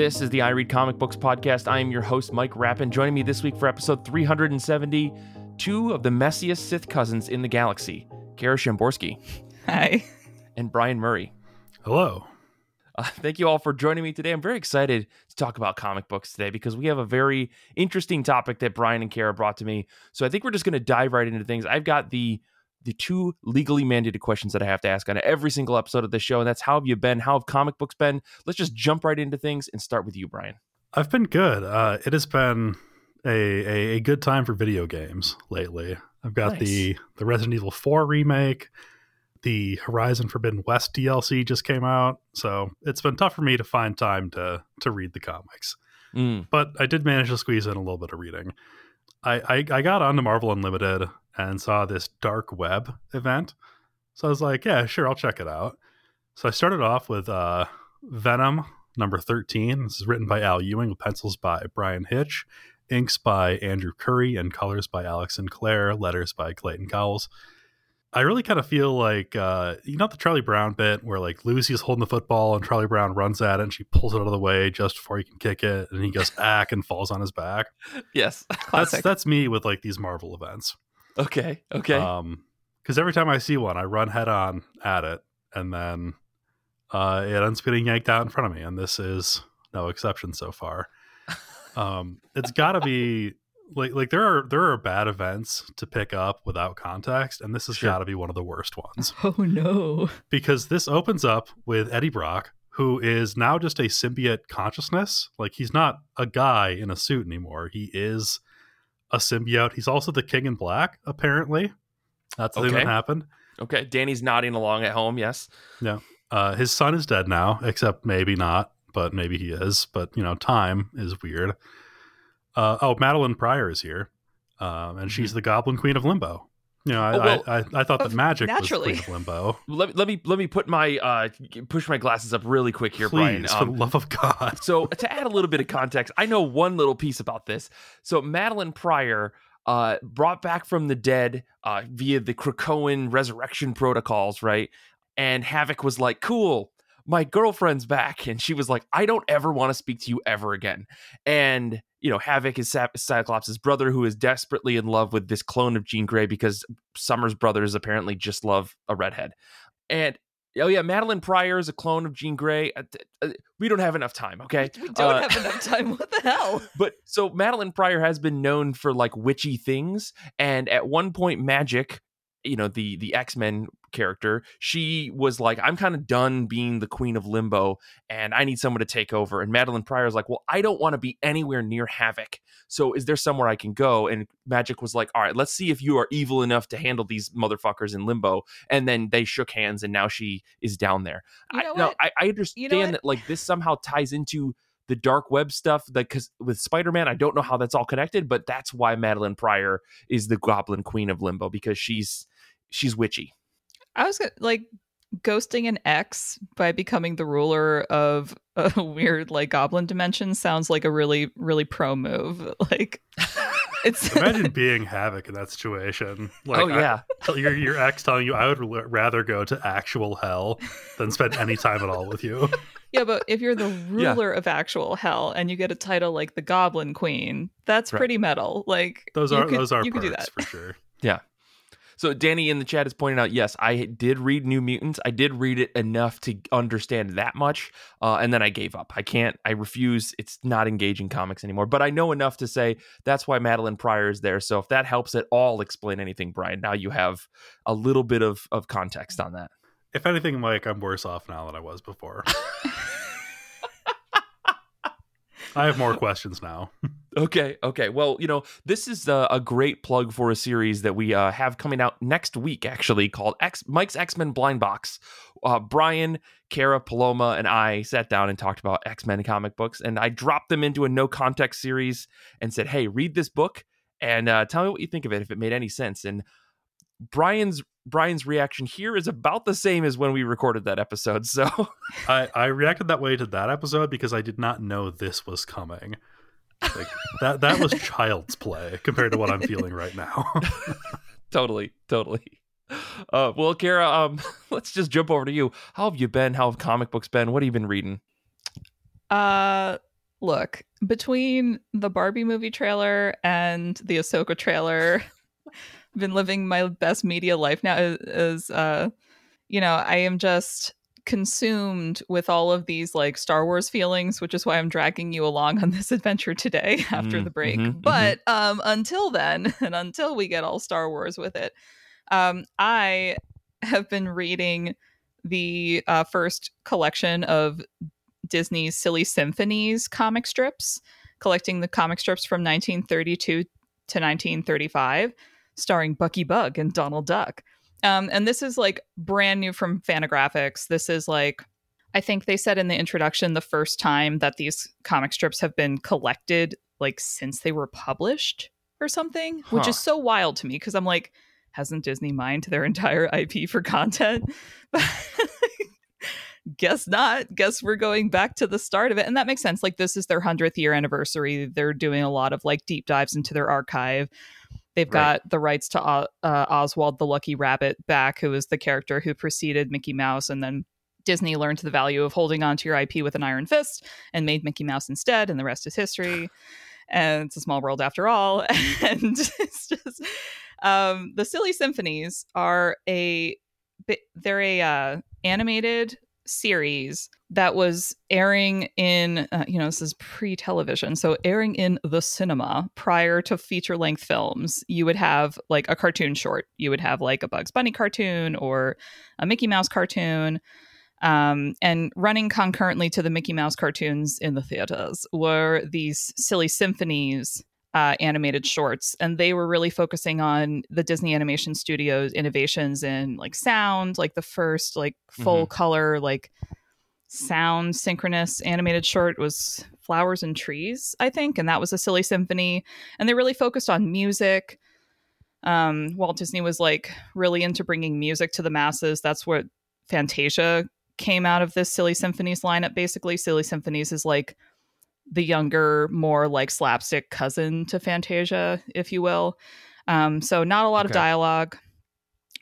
This is the I Read Comic Books podcast. I am your host, Mike Rapin. Joining me this week for episode 370, two of the messiest Sith cousins in the galaxy, Kara Shamborsky Hi. and Brian Murray. Hello. Uh, thank you all for joining me today. I'm very excited to talk about comic books today because we have a very interesting topic that Brian and Kara brought to me. So I think we're just going to dive right into things. I've got the the two legally mandated questions that I have to ask on every single episode of the show, and that's how have you been? How have comic books been? Let's just jump right into things and start with you, Brian. I've been good. Uh, it has been a, a, a good time for video games lately. I've got Nice. the the Resident Evil 4 remake. The Horizon Forbidden West DLC just came out, so it's been tough for me to find time to to read the comics. Mm, But I did manage to squeeze in a little bit of reading. I I, I got onto Marvel Unlimited and saw this dark web event, so I was like, yeah, sure, I'll check it out. So I started off with uh, Venom number 13. This is written by Al Ewing with pencils by Bryan Hitch, inks by Andrew Currie, and colors by Alex Sinclair, letters by Clayton Cowles. I really kind of feel like, uh, you know, the Charlie Brown bit where like Lucy's holding the football and Charlie Brown runs at it and she pulls it out of the way just before he can kick it and he goes ack and falls on his back. yes. That's that's me with like these Marvel events. Okay. Okay. Um, because every time I see one, I run head on at it, and then uh, it ends up getting yanked out in front of me, and this is no exception so far. Um, it's got to be like like there are there are bad events to pick up without context, and this has Sure. got to be one of the worst ones Oh no. because this opens up with Eddie Brock, who is now just a symbiote consciousness. Like he's not a guy in a suit anymore. He is a symbiote. He's also the King in Black, apparently. That's the thing that happened. okay. Danny's nodding along at home. Yes. Uh, his son is dead now, except maybe not, but maybe he is. But you know, time is weird. Uh, oh, Madelyne Pryor is here, um, and she's the Goblin Queen of Limbo. You know, I, Oh, well- I, I, I thought the Magik naturally. was Queen of Limbo. Let, let me let me put my uh push my glasses up really quick here, Brian. Please, for Um, the love of God. so to add a little bit of context, I know one little piece about this. So Madelyne Pryor, uh, brought back from the dead uh, via the Krakoan resurrection protocols, right? And Havoc was like, "Cool, my girlfriend's back," and she was like, "I don't ever want to speak to you ever again." And you know, Havoc is Cyclops' brother, who is desperately in love with this clone of Jean Grey because Summers brothers apparently just love a redhead. And oh yeah, Madelyne Pryor is a clone of Jean Grey. Uh, uh, we don't have enough time, okay? We don't Uh, have enough time. What the hell? But so Madelyne Pryor has been known for like witchy things, and at one point, Magik, you know the the X Men character, she was like, "I'm kind of done being the Queen of Limbo, and I need someone to take over." And Madelyne Pryor is like, "Well, I don't want to be anywhere near Havoc, so is there somewhere I can go?" And Magik was like, "All right, let's see if you are evil enough to handle these motherfuckers in Limbo." And then they shook hands, and now she is down there. You know I, no, what? I, I understand what? that like this somehow ties into the dark web stuff like because with spider-man i don't know how that's all connected but that's why madelyne pryor is the goblin queen of limbo because she's she's witchy I was gonna, like ghosting an ex by becoming the ruler of a weird like goblin dimension sounds like a really really pro move. Like it's Imagine being Havoc in that situation. Oh, like, oh I- yeah your your ex telling you, "I would rather go to actual hell than spend any time at all with you." yeah, but if you're the Yeah. ruler of actual hell and you get a title like the Goblin Queen, that's Right. pretty metal. Like Those are could- those are you could do that. for sure. So danny in the chat is pointing out yes i did read new mutants. I did read it enough to understand that much uh, and then i gave up. I can't i refuse. It's not engaging comics anymore. But i know enough to say that's why madelyne pryor is there. So if that helps at all explain anything brian now you have a little bit of, of context on that. If anything, Mike, I'm worse off now than I was before. I have more questions now. Okay, okay. Well, you know, this is uh, a great plug for a series that we uh, have coming out next week, actually, called X Mike's X Men Blind Box. Uh, Brian, Kara, Paloma, and I sat down and talked about X Men comic books, and I dropped them into a no context series and said, "Hey, read this book and uh, tell me what you think of it, if it made any sense." And Brian's Brian's reaction here is about the same as when we recorded that episode. So, I, I reacted that way to that episode because I did not know this was coming. Like that that was child's play compared to what I'm feeling right now. totally, totally. Uh, well, Kara, um, let's just jump over to you. How have you been? How have comic books been? What have you been reading? Uh look, between the Barbie movie trailer and the Ahsoka trailer, I've been living my best media life now as uh you know, I am just consumed with all of these like Star Wars feelings, which is why I'm dragging you along on this adventure today after Mm, the break. mhm, but um until then, and until we get all Star Wars with it, um I have been reading the uh, first collection of Disney's Silly Symphonies comic strips, collecting the comic strips from 1932 to 1935, starring Bucky Bug and Donald Duck. Um, and this is like brand new from Fantagraphics. This is like, I think they said in the introduction the first time that these comic strips have been collected, like since they were published or something, which is so wild to me because I'm like, hasn't Disney mined their entire IP for content? Guess not. Guess we're going back to the start of it. And that makes sense. Like, this is their 100th year anniversary. They're doing a lot of like deep dives into their archive. They've Right. got the rights to uh, Oswald the Lucky Rabbit back, who was the character who preceded Mickey Mouse. And then Disney learned the value of holding on to your IP with an iron fist and made Mickey Mouse instead. And the rest is history. And it's a small world after all. And it's just um, the Silly Symphonies are a they're a uh, animated series that was airing in uh, you know this is pre-television so airing in the cinema prior to feature-length films you would have like a cartoon short. You would have like a bugs bunny cartoon or a mickey mouse cartoon um, and running concurrently to the mickey mouse cartoons in the theaters were these silly symphonies uh, animated shorts, and they were really focusing on the Disney Animation Studios innovations in like sound, like the first like full color like sound synchronous animated short was Flowers and Trees, I think, and that was a silly symphony, and they really focused on music. Um, Walt Disney was like really into bringing music to the masses. That's what Fantasia came out of this Silly Symphonies lineup. Basically, Silly Symphonies is like the younger, more like slapstick cousin to Fantasia, if you will. Um, so not a lot of dialogue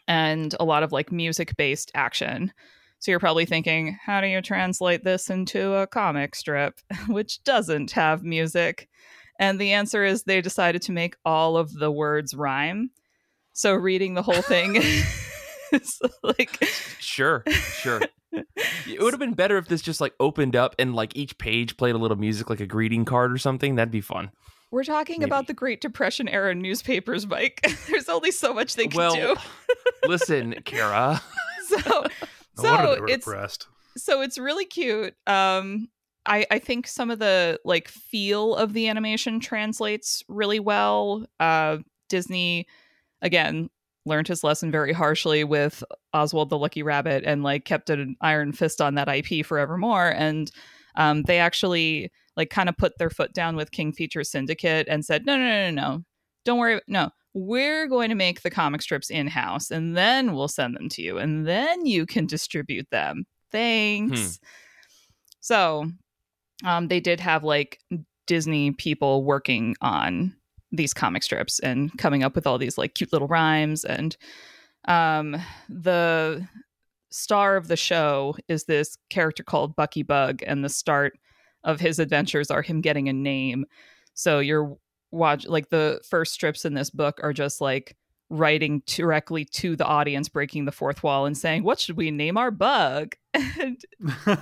and a lot of like music based action. So you're probably thinking, how do you translate this into a comic strip which doesn't have music? And the answer is they decided to make all of the words rhyme. So reading the whole thing is like Sure, sure. It would have been better if this just like opened up and like each page played a little music, like a greeting card or something. That'd be fun. We're talking Maybe. about the Great Depression era newspapers, Mike. There's only so much they can well, do. listen, Kara. So, so it's depressed. so it's really cute. Um, I I think some of the like feel of the animation translates really well. Uh, Disney, again, learned his lesson very harshly with Oswald the Lucky Rabbit and like kept an iron fist on that IP forevermore. And um, they actually like kind of put their foot down with King Feature Syndicate and said, no, no, no, no, no, don't worry, no. We're going to make the comic strips in house and then we'll send them to you and then you can distribute them. Thanks. So, um, they did have like Disney people working on these comic strips and coming up with all these like cute little rhymes. And um the star of the show is this character called Bucky Bug and the start of his adventures are him getting a name. So you're watch like the first strips in this book are just like writing directly to the audience breaking the fourth wall and saying what should we name our bug? And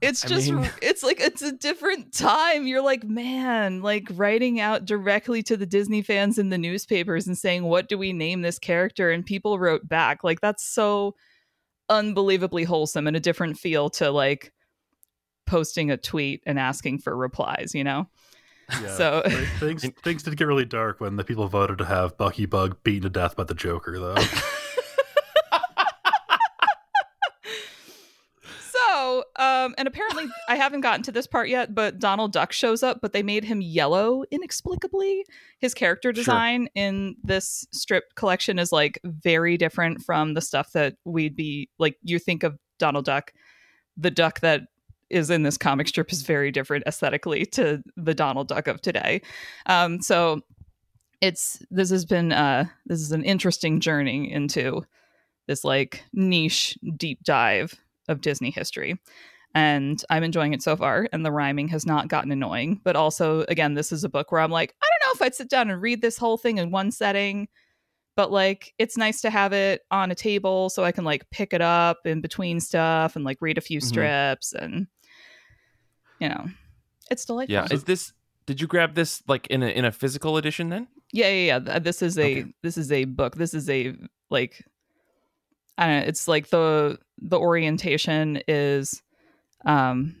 it's just mean- it's like it's a different time. You're like man like writing out directly to the disney fans in the newspapers and saying what do we name this character? And people wrote back. Like that's so unbelievably wholesome and a different feel to like posting a tweet and asking for replies you know Yeah. So- things things did get really dark when the people voted to have Bucky Bug beaten to death by the Joker, though. So, um, and apparently, I haven't gotten to this part yet, but Donald Duck shows up, but they made him yellow inexplicably. His character Sure. design in this strip collection is like very different from the stuff that we'd be like. You think of Donald Duck, the duck that is in this comic strip is very different aesthetically to the Donald Duck of today. Um, so, it's this has been uh, this is an interesting journey into this like niche deep dive of Disney history. and I'm enjoying it so far. And the rhyming has not gotten annoying. But also, again, this is a book where I'm like, I don't know if I'd sit down and read this whole thing in one setting, but like it's nice to have it on a table so I can like pick it up in between stuff and like read a few Mhm. strips and you know, it's delightful. Yeah. Is this? Did you grab this like in a in a physical edition then? Yeah, yeah, yeah. This is a Okay. this is a book. This is a like I don't know, it's like the the orientation is um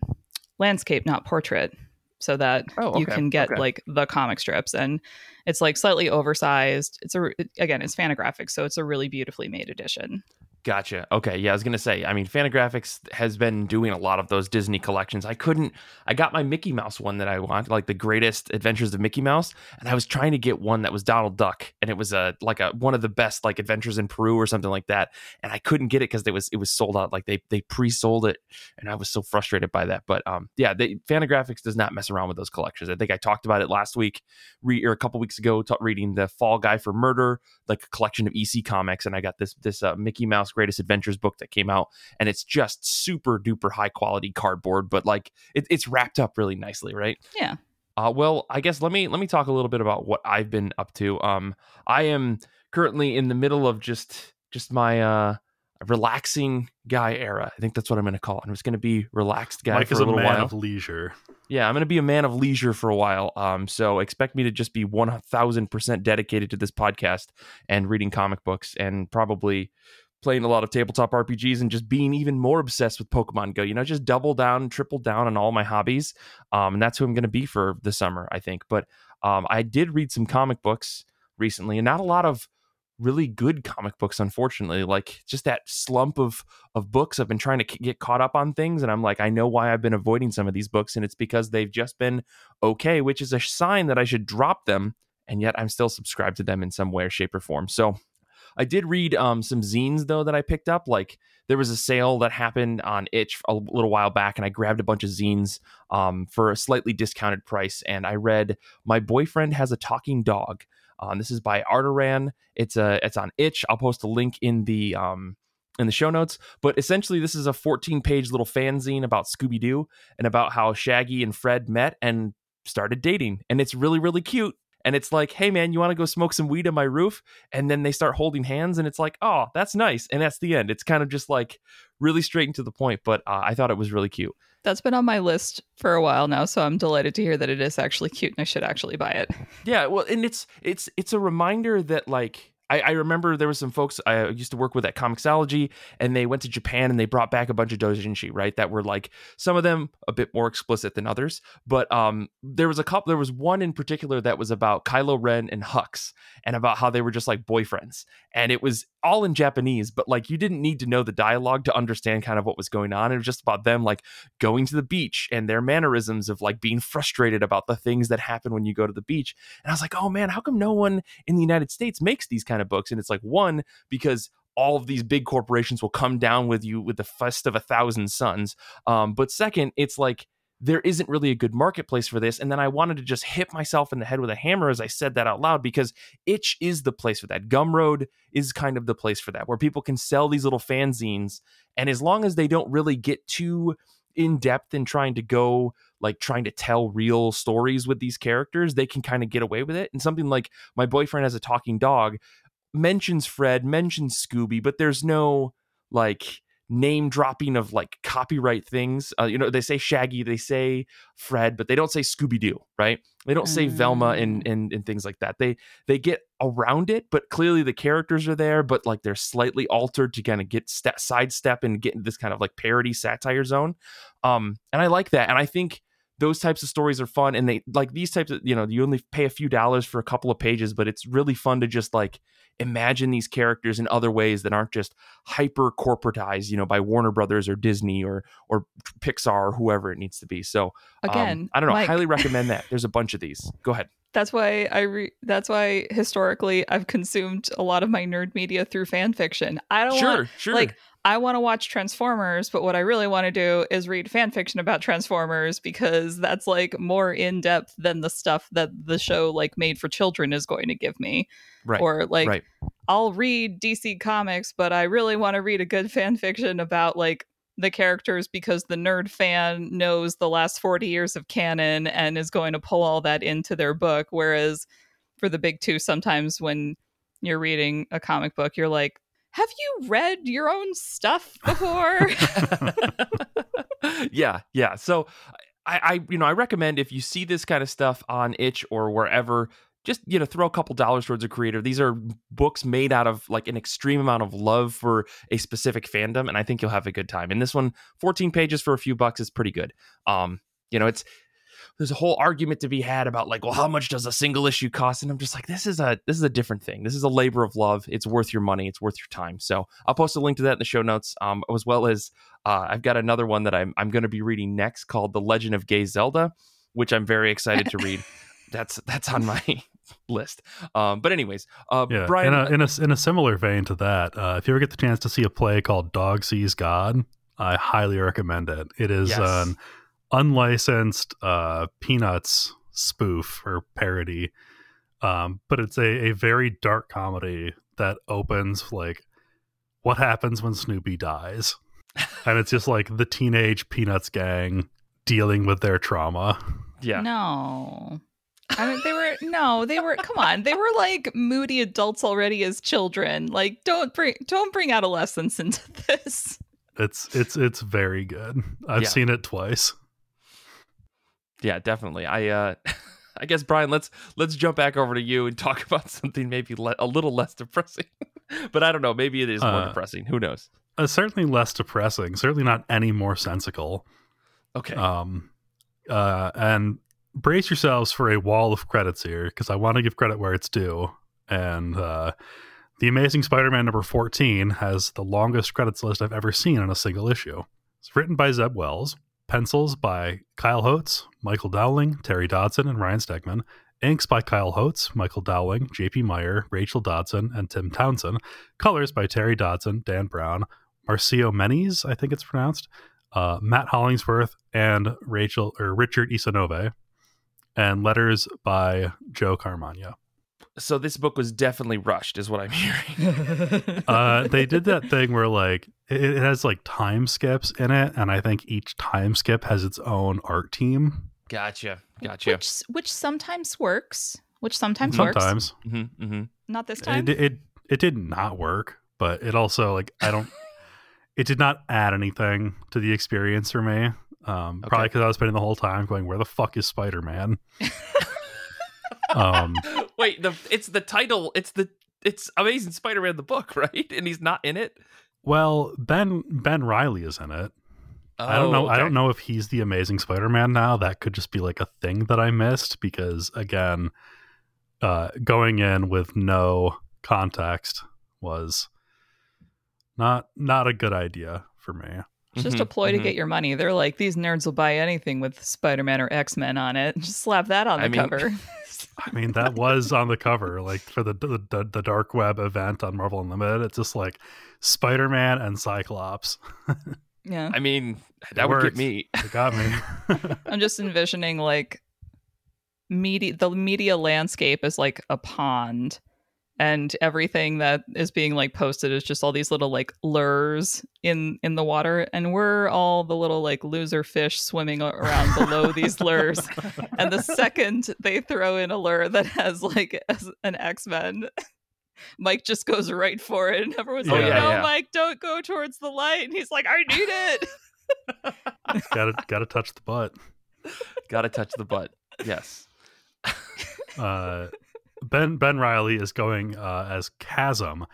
landscape, not portrait. So that Oh, you can get okay. like the comic strips and it's like slightly oversized. It's a again, it's Fantagraphics, so it's a really beautifully made edition. Gotcha. Okay. Yeah, I was gonna say. I mean, Fantagraphics has been doing a lot of those Disney collections. I couldn't. I got my Mickey Mouse one that I want, like the Greatest Adventures of Mickey Mouse, and I was trying to get one that was Donald Duck, and it was a like a one of the best like Adventures in Peru or something like that, and I couldn't get it because it was it was sold out. Like they they pre sold it, and I was so frustrated by that. But um, yeah, they, Fantagraphics does not mess around with those collections. I think I talked about it last week, re, or a couple weeks ago, ta- reading the Fall Guy for Murder, like a collection of EC comics, and I got this this uh, Mickey Mouse Greatest Adventures book that came out, and it's just super duper high quality cardboard, but like it, it's wrapped up really nicely, right? Yeah. Uh, well, I guess let me let me talk a little bit about what I've been up to. Um, I am currently in the middle of just just my uh relaxing guy era. I think that's what I'm going to call it. I'm just going to be relaxed guy Mike for is a a little man while. of leisure. Yeah, I'm going to be a man of leisure for a while. Um, so expect me to just be 1000% dedicated to this podcast and reading comic books and probably playing a lot of tabletop RPGs and just being even more obsessed with Pokemon Go. You know, just double down, triple down on all my hobbies. Um, and that's who I'm going to be for the summer, I think. But um, I did read some comic books recently and not a lot of really good comic books unfortunately like just that slump of of books i've been trying to c- get caught up on things and i'm like i know why i've been avoiding some of these books and it's because they've just been okay which is a sign that i should drop them and yet i'm still subscribed to them in some way shape or form so i did read um some zines though that i picked up like there was a sale that happened on itch a little while back and i grabbed a bunch of zines um, for a slightly discounted price and i read my boyfriend has a talking dog um, this is by Artaran. It's a it's on Itch. I'll post a link in the um in the show notes. But essentially, this is a 14 page little fanzine about Scooby Doo and about how Shaggy and Fred met and started dating. And it's really really cute. And it's like, hey man, you want to go smoke some weed on my roof? And then they start holding hands, and it's like, oh, that's nice. And that's the end. It's kind of just like really straight and to the point. But uh, I thought it was really cute. That's been on my list for a while now, so I'm delighted to hear that it is actually cute and I should actually buy it. Yeah, well, and it's it's it's a reminder that like I, I remember there was some folks I used to work with at Comixology, and they went to Japan and they brought back a bunch of doujinshi, right? That were like some of them a bit more explicit than others, but um, there was a couple. There was one in particular that was about Kylo Ren and Hux, and about how they were just like boyfriends, and it was all in Japanese, but like you didn't need to know the dialogue to understand kind of what was going on. It was just about them like going to the beach and their mannerisms of like being frustrated about the things that happen when you go to the beach. And I was like, oh man, how come no one in the United States makes these kind of books? And it's like, one, because all of these big corporations will come down with you with the fist of a thousand suns. Um, but second, it's like, there isn't really a good marketplace for this. And then I wanted to just hit myself in the head with a hammer as I said that out loud because Itch is the place for that. Gumroad is kind of the place for that, where people can sell these little fanzines. And as long as they don't really get too in depth in trying to go like trying to tell real stories with these characters, they can kind of get away with it. And something like my boyfriend has a talking dog mentions Fred, mentions Scooby, but there's no like name dropping of like copyright things. Uh, you know, they say Shaggy, they say Fred, but they don't say Scooby Doo, right? They don't say Velma and, Mm. and and things like that. They they get around it, but clearly the characters are there, but like they're slightly altered to kind of get step sidestep and get in this kind of like parody satire zone. Um, and I like that, and I think those types of stories are fun and they like these types of you know you only pay a few dollars for a couple of pages but it's really fun to just like imagine these characters in other ways that aren't just hyper corporatized you know by warner brothers or disney or or pixar or whoever it needs to be. So um, Again, i don't know Mike, highly recommend that. There's a bunch of these. Go ahead that's why I re- that's why historically I've consumed a lot of my nerd media through fan fiction. I don't sure want sure like I want to watch Transformers, but what I really want to do is read fan fiction about Transformers because that's like more in depth than the stuff that the show like made for children is going to give me. right Or like right I'll read DC comics, but I really want to read a good fan fiction about like the characters because the nerd fan knows the last 40 years of canon and is going to pull all that into their book. Whereas for the big two, sometimes when you're reading a comic book, you're like, have you read your own stuff before? yeah, yeah. So I, I, you know, I recommend if you see this kind of stuff on Itch or wherever, just you know, throw a couple dollars towards a creator. These are books made out of like an extreme amount of love for a specific fandom, and I think you'll have a good time. And this one, 14 pages for a few bucks is pretty good. Um, you know, it's there's a whole argument to be had about like, well, how much does a single issue cost? And I'm just like, this is a this is a different thing. This is a labor of love. It's worth your money. It's worth your time. So I'll post a link to that in the show notes, um, as well as uh, I've got another one that I'm I'm going to be reading next called The Legend of Gay Zelda, which I'm very excited to read. that's that's on my list. Um, but anyways, uh, yeah, Brian, in a, in a in a similar vein to that, uh, if you ever get the chance to see a play called Dog Sees God, I highly recommend it. It is Yes. an unlicensed uh, Peanuts spoof or parody, um, but it's a, a very dark comedy that opens like what happens when Snoopy dies, and it's just like the teenage Peanuts gang dealing with their trauma. yeah, No. I mean, they were no, they were. Come on, they were like moody adults already as children. Like, don't bring don't bring adolescence into this. It's it's it's very good. I've Yeah. seen it twice. yeah, definitely. I uh, I guess Brian, let's let's jump back over to you and talk about something maybe le- a little less depressing. but I don't know. Maybe it is more Uh, depressing. Who knows? Uh, certainly less depressing. Certainly not any more sensical. Okay. Um, uh, and brace yourselves for a wall of credits here because I want to give credit where it's due. And uh, the Amazing Spider-Man number fourteen has the longest credits list I've ever seen in a single issue. It's written by Zeb Wells, pencils by Kyle Hotz, Michael Dowling, Terry Dodson, and Ryan Stegman. Inks by Kyle Hotz, Michael Dowling, J.P. Mayer, Rachel Dodson, and Tim Townsend. Colors by Terry Dodson, Dan Brown, Marcio Menyz, I think it's pronounced, uh, Matt Hollingsworth, and Rachel or Richard Isanove, and letters by Joe Caramagna. so this book was definitely rushed, is what I'm hearing. Uh, they did that thing where like it, it has like time skips in it, and I think each time skip has its own art team. Gotcha. Gotcha. Which which sometimes works. Which sometimes, works. Sometimes mm-hmm, mm-hmm. Not this time. it, it it did not work, but it also like I don't. it did not add anything to the experience for me. Um, Probably because I was spending the whole time going, "Where the fuck is Spider Man?" um, Wait, the it's the title. It's the it's Amazing Spider-Man the book, right? And he's not in it. well, Ben Ben Reilly is in it. I don't Oh, know. I don't know if he's the Amazing Spider-Man now. That could just be like a thing that I missed because again, uh, going in with no context was not not a good idea for me. It's just a Mhm, ploy to mhm. get your money. They're like, these nerds will buy anything with Spider Man or X Men on it. Just slap that on the I mean- cover. I mean, that was on the cover, like for the the, the, the dark web event on Marvel Unlimited. It's just like Spider-Man and Cyclops. yeah. I mean, It that worked. get me. It got me. I'm just envisioning like media the media landscape is like a pond and everything that is being like posted is just all these little like lures in in the water and we're all the little like loser fish swimming around below these lures and the second they throw in a lure that has like an x-men mike just goes right for it and everyone's Oh, like yeah, no yeah. mike don't go towards the light and he's like i need it gotta gotta touch the butt. Got to touch the butt. Yes. uh, Ben Ben Reilly is going uh, as Chasm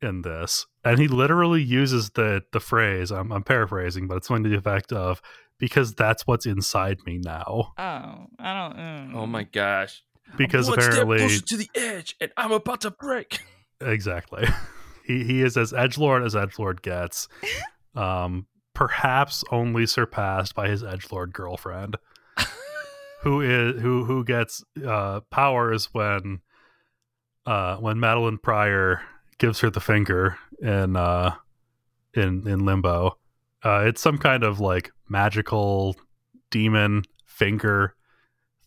in this, and he literally uses the the phrase. I'm, I'm paraphrasing, but it's something to the effect of "because that's what's inside me now." oh i don't mm. Oh my gosh. Because One apparently, step closer to the edge, and I'm about to break. exactly, he he is as edge lord as edge lord gets. Um, perhaps only surpassed by his edge lord girlfriend. Who is who who gets uh powers when uh when Madelyne Pryor gives her the finger in uh in in limbo. Uh it's some kind of like magical demon finger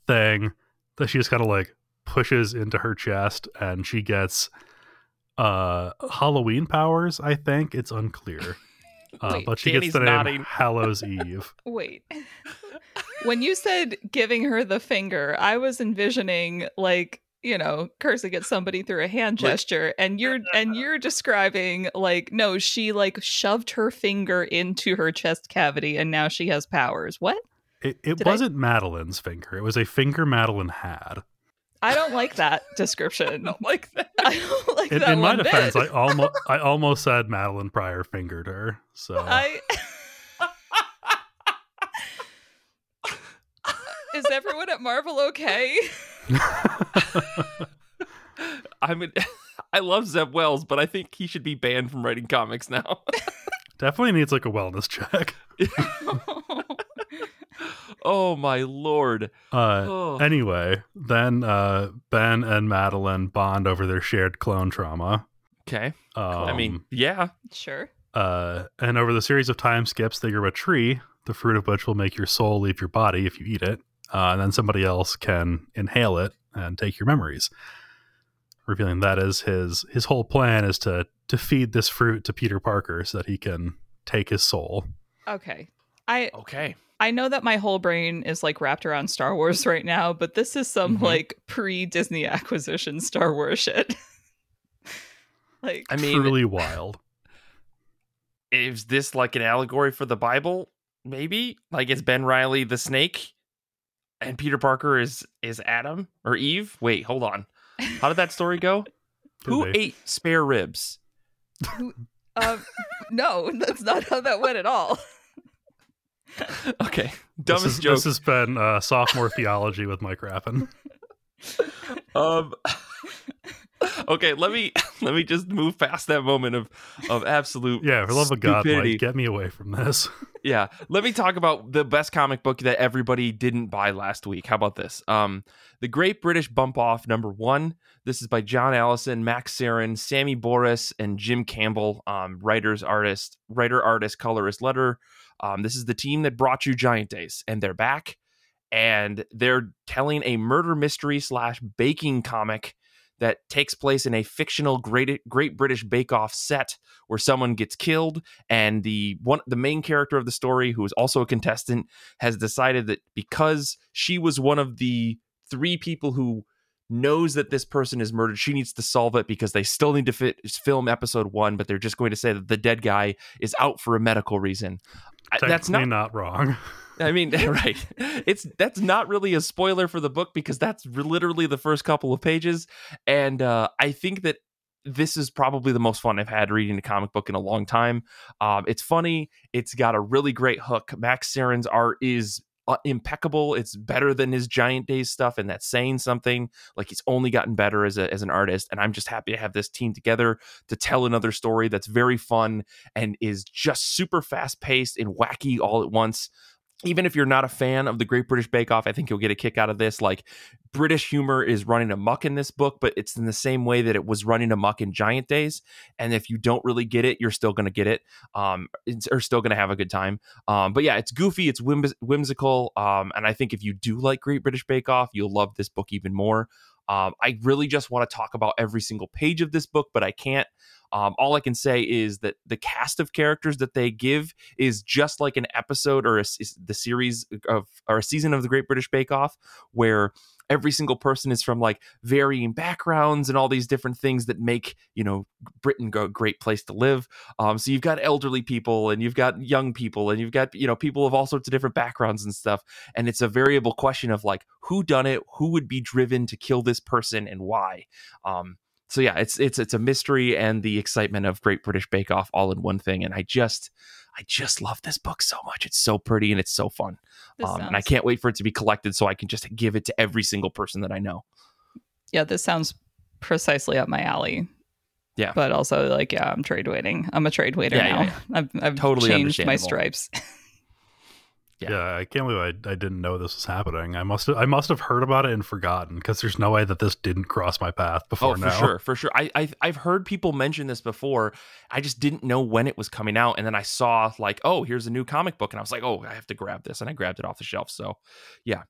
thing that she just kind of like pushes into her chest and she gets uh Halloween powers, I think. It's unclear. Uh, Wait, but she Danny's gets the name nodding. Hallows Eve. Wait. when you said giving her the finger, I was envisioning like, you know, cursing at somebody through a hand Like- gesture and you're and you're describing like no, she like shoved her finger into her chest cavity and now she has powers. What? It, it Did wasn't Madelyne's finger. It was a finger Madelyne had. I don't like that description. don't like that. I don't like In, that in my one defense, bit. I almost I almost said Madelyne Pryor fingered her. So I Is everyone at Marvel okay? I mean, I love Zeb Wells, but I think he should be banned from writing comics now. definitely needs like a wellness check. Oh my lord. Uh, Oh. Anyway, then uh, Ben and Madelyne bond over their shared clone trauma. Okay. Um, I mean, yeah. sure. uh, and over the series of time skips, they grow a tree, the fruit of which will make your soul leave your body if you eat it. Uh, and then somebody else can inhale it and take your memories. Revealing that is his his whole plan is to to feed this fruit to Peter Parker so that he can take his soul. Okay. I Okay. I know that my whole brain is like wrapped around Star Wars right now, but this is some Mhm. like pre Disney acquisition Star Wars shit. like I mean, Truly wild. is this like an allegory for the Bible? Maybe like it's Ben Reilly the snake, and Peter Parker is is Adam or Eve. Wait, hold on. How did that story go? Who be. ate spare ribs? uh, no, that's not how that went at all. Okay, This, dumbest is, joke. this has been uh, sophomore theology with Mike Rapin. Um. Okay, let me let me just move past that moment of of absolute Yeah, for love of God. Mike, get me away from this. yeah let me talk about the best comic book that everybody didn't buy last week how about this um the great british bump off number one this is by john allison max Sarin, sammy borras and jim campbell um writers artist writer artist colorist letter um this is the team that brought you giant days and they're back and they're telling a murder mystery slash baking comic that takes place in a fictional great great british bake off set where someone gets killed and the one the main character of the story who is also a contestant has decided that because she was one of the three people who knows that this person is murdered she needs to solve it because they still need to fit, film episode 1 but they're just going to say that the dead guy is out for a medical reason I- that's not not wrong. I mean, right. It's that's not really a spoiler for the book because that's literally the first couple of pages, and uh, I think that this is probably the most fun I've had reading a comic book in a long time. Um, it's funny. It's got a really great hook. Max Sarin's art is uh, impeccable. It's better than his Giant Days stuff, and that's saying something. Like he's only gotten better as a as an artist, and I'm just happy to have this team together to tell another story that's very fun and is just super fast paced and wacky all at once even if you're not a fan of the Great British Bake Off, I think you'll get a kick out of this. Like British humor is running amok in this book, but it's in the same way that it was running amok in Giant Days. And if you don't really get it, you're still going to get it, um, or still going to have a good time. Um, but yeah, it's goofy, it's whim- whimsical, um, and I think if you do like Great British Bake Off, you'll love this book even more. Um, I really just want to talk about every single page of this book, but I can't. Um, all I can say is that the cast of characters that they give is just like an episode or a, the series of or a season of the Great British Bake Off, where every single person is from like varying backgrounds and all these different things that make you know Britain a great place to live. Um, so you've got elderly people and you've got young people and you've got you know people of all sorts of different backgrounds and stuff. And it's a variable question of like who done it, who would be driven to kill this person, and why. Um, so yeah, it's it's it's a mystery and the excitement of Great British Bake Off all in one thing. And I just I just love this book so much. It's so pretty and it's so fun. Um, and I can't wait for it to be collected so I can just give it to every single person that I know. Yeah, this sounds precisely up my alley. Yeah. But also like, yeah, I'm trade waiting. I'm a trade waiter Yeah, now. yeah, I've I've Totally changed my stripes. Yeah. Yeah. I can't believe I, I didn't know this was happening. I must have I must have heard about it and forgotten because there's no way that this didn't cross my path oh, before Oh, for now. sure, for sure. I, I I've heard people mention this before. I just didn't know when it was coming out, and then I saw like, oh, here's a new comic book, and I was like, oh, I have to grab this, and I grabbed it off the shelf. So, yeah,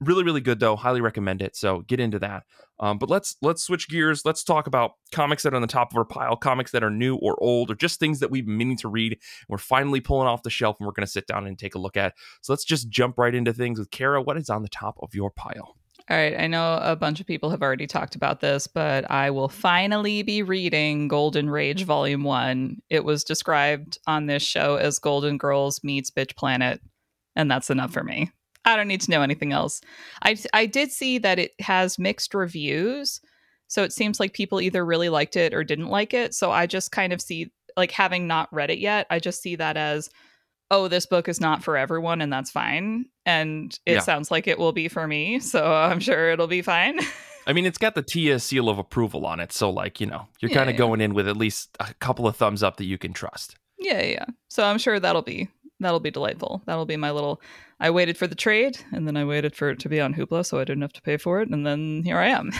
really really good though. Highly recommend it so get into that. Um, but let's let's switch gears. Let's talk about comics that are on the top of our pile comics that are new or old or just things that we've been meaning to read and we're finally pulling off the shelf and we're going to sit down and take a look at. So let's just jump right into things with kara. What is on the top of your pile? All right, I know a bunch of people have already talked about this, but I will finally be reading Golden Rage Volume 1. It was described on this show as Golden Girls meets Bitch Planet, and that's enough for me. I don't need to know anything else. I I did see that it has mixed reviews, so it seems like people either really liked it or didn't like it. So I just kind of see like having not read it yet, I just see that as oh, this book is not for everyone and that's fine. And it Yeah. sounds like it will be for me, so I'm sure it'll be fine. i mean it's got the tia seal of approval on it so like you know you're Yeah, kind of yeah. going in with at least a couple of thumbs up that you can trust Yeah, yeah, yeah. So I'm sure that'll be that'll be delightful. That'll be my little. I waited for the trade, and then I waited for it to be on Hoopla, so I didn't have to pay for it, and then here I am.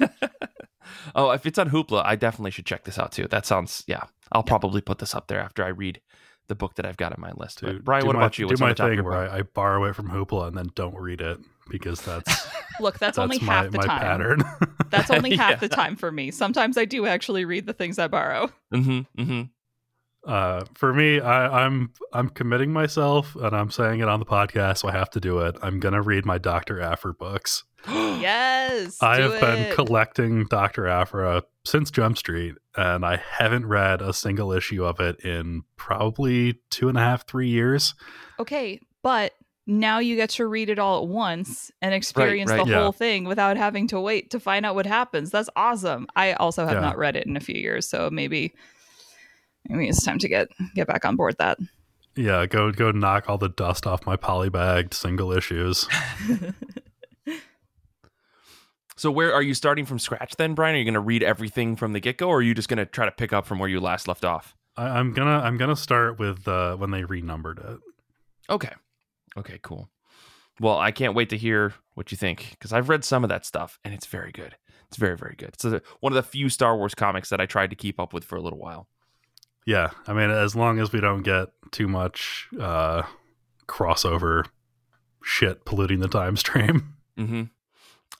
oh, if it's on Hoopla, I definitely should check this out too. That sounds, yeah. I'll probably put this up there after I read the book that I've got on my list. Do- But Brian, do what my- about you? Do What's on my the top of thing where? I, I borrow it from Hoopla and then don't read it because that's Look, that's, that's only my, half the my time. pattern. That's only half Yeah. the time for me. Sometimes I do actually read the things I borrow. Mm-hmm, mm-hmm. Uh, for me, I, I'm I'm committing myself, and I'm saying it on the podcast, so I have to do it. I'm gonna read my Doctor Aphra books. Yes, I do have been collecting Doctor Aphra since Jump Street, and I haven't read a single issue of it in probably two and a half, three years. okay, but now you get to read it all at once and experience right. the Yeah. whole thing without having to wait to find out what happens. That's awesome. I also have Yeah. not read it in a few years, so maybe maybe it's time to get get back on board that. Yeah, go go knock all the dust off my polybagged single issues. So where are you starting from scratch then, Brian? Are you going to read everything from the get go, or are you just going to try to pick up from where you last left off? I, I'm gonna I'm gonna start with uh, when they renumbered it. Okay. Okay, cool. Well, I can't wait to hear what you think because I've read some of that stuff and it's very good. It's very, very good. It's a, one of the few Star Wars comics that I tried to keep up with for a little while. Yeah, I mean, as long as we don't get too much uh, crossover shit polluting the time stream. hmm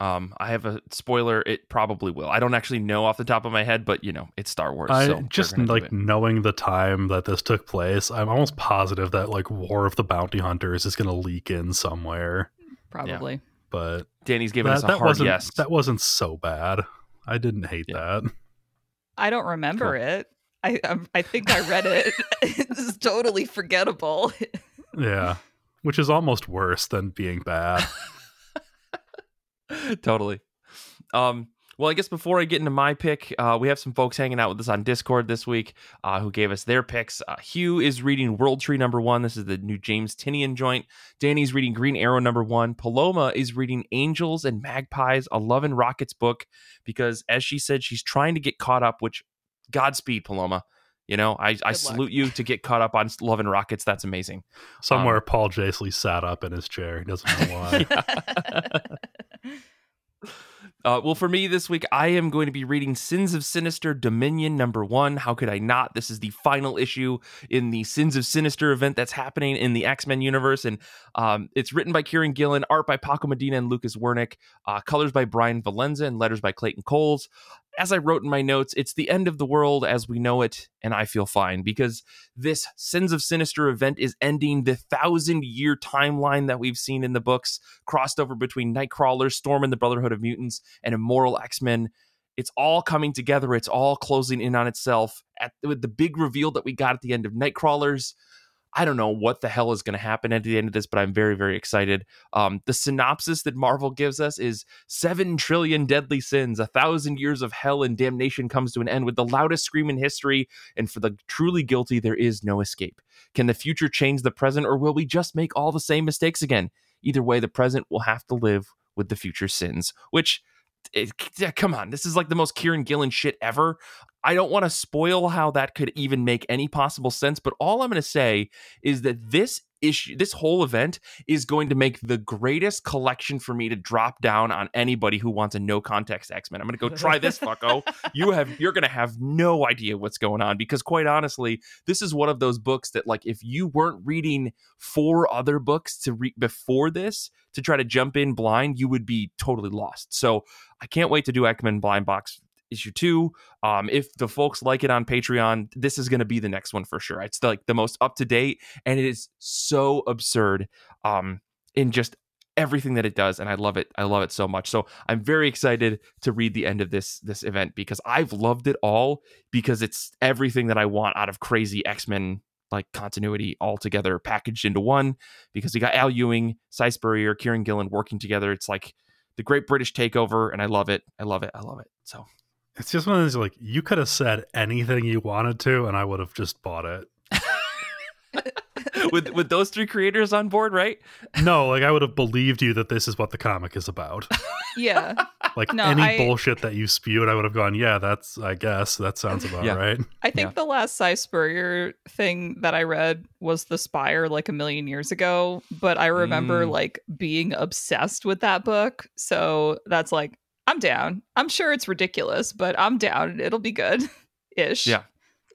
Um, I have a spoiler. It probably will. I don't actually know off the top of my head, but you know, it's Star Wars. I so just like knowing the time that this took place. I'm almost positive that like War of the Bounty Hunters is going to leak in somewhere. Probably. But Danny's giving that, us a that hard wasn't yes. that wasn't so bad. I didn't hate Yeah. that. I don't remember Cool. it. I um, I think I read it. it's totally forgettable. Yeah, which is almost worse than being bad. totally. Um, well, I guess before I get into my pick, uh, we have some folks hanging out with us on Discord this week uh, who gave us their picks. Uh, Hugh is reading World Tree number one. This is the new James Tynion joint. Danny's reading Green Arrow number one. Paloma is reading Angels and Magpies, a Love and Rockets book, because as she said, she's trying to get caught up, which Godspeed, Paloma. You know, I, I luck. salute you to get caught up on Love and Rockets. That's amazing. Somewhere Um, Paul Jasley sat up in his chair. He doesn't know why. Uh, well, for me this week, I am going to be reading Sins of Sinister Dominion number one. How could I not? This is the final issue in the Sins of Sinister event that's happening in the X Men universe. And um, it's written by Kieron Gillen, art by Paco Medina and Lucas Werneck, uh, colors by Bryan Valenza, and letters by Clayton Cowles. As I wrote in my notes, it's the end of the world as we know it, and I feel fine because this Sins of Sinister event is ending the thousand year timeline that we've seen in the books, crossed over between Nightcrawler, Storm and the Brotherhood of Mutants, and Immoral X Men. It's all coming together. It's all closing in on itself. At with the big reveal that we got at the end of Nightcrawlers, I don't know what the hell is going to happen at the end of this, but I'm very, very excited. Um, the synopsis that Marvel gives us is seven trillion deadly sins, a thousand years of hell and damnation comes to an end with the loudest scream in history, and for the truly guilty, there is no escape. Can the future change the present, or will we just make all the same mistakes again? Either way, the present will have to live with the future sins, which. It, yeah, come on, this is like the most Kieron Gillen shit ever. I don't want to spoil how that could even make any possible sense, but all I'm going to say is that this issue this whole event is going to make the greatest collection for me to drop down on anybody who wants a no context x-men. I'm going to go try this fucko. You have you're going to have no idea what's going on because quite honestly this is one of those books that like if you weren't reading four other books to read before this to try to jump in blind you would be totally lost. So i can't wait to do x-men blind box issue two. Um, if the folks like it on Patreon, this is going to be the next one for sure. It's like the most up to date, and it is so absurd um, in just everything that it does, and I love it. I love it so much. So I'm very excited to read the end of this this event because I've loved it all because it's everything that I want out of crazy X Men like continuity all together packaged into one. Because you got Al Ewing, Si Spurrier, Kieron Gillen working together. It's like the Great British Takeover, and I love it. I love it. I love it. So It's just one of those like you could have said anything you wanted to, and I would have just bought it. with with those three creators on board, right? No, like I would have believed you that this is what the comic is about. Yeah. Like No, any I- bullshit that you spewed, I would have gone, yeah, that's I guess that sounds about Yeah. right. I think Yeah. the last Si Spurrier thing that I read was The Spire like a million years ago, but I remember Mm. like being obsessed with that book. So that's like, I'm down. I'm sure it's ridiculous, but I'm down. It'll be good ish. Yeah.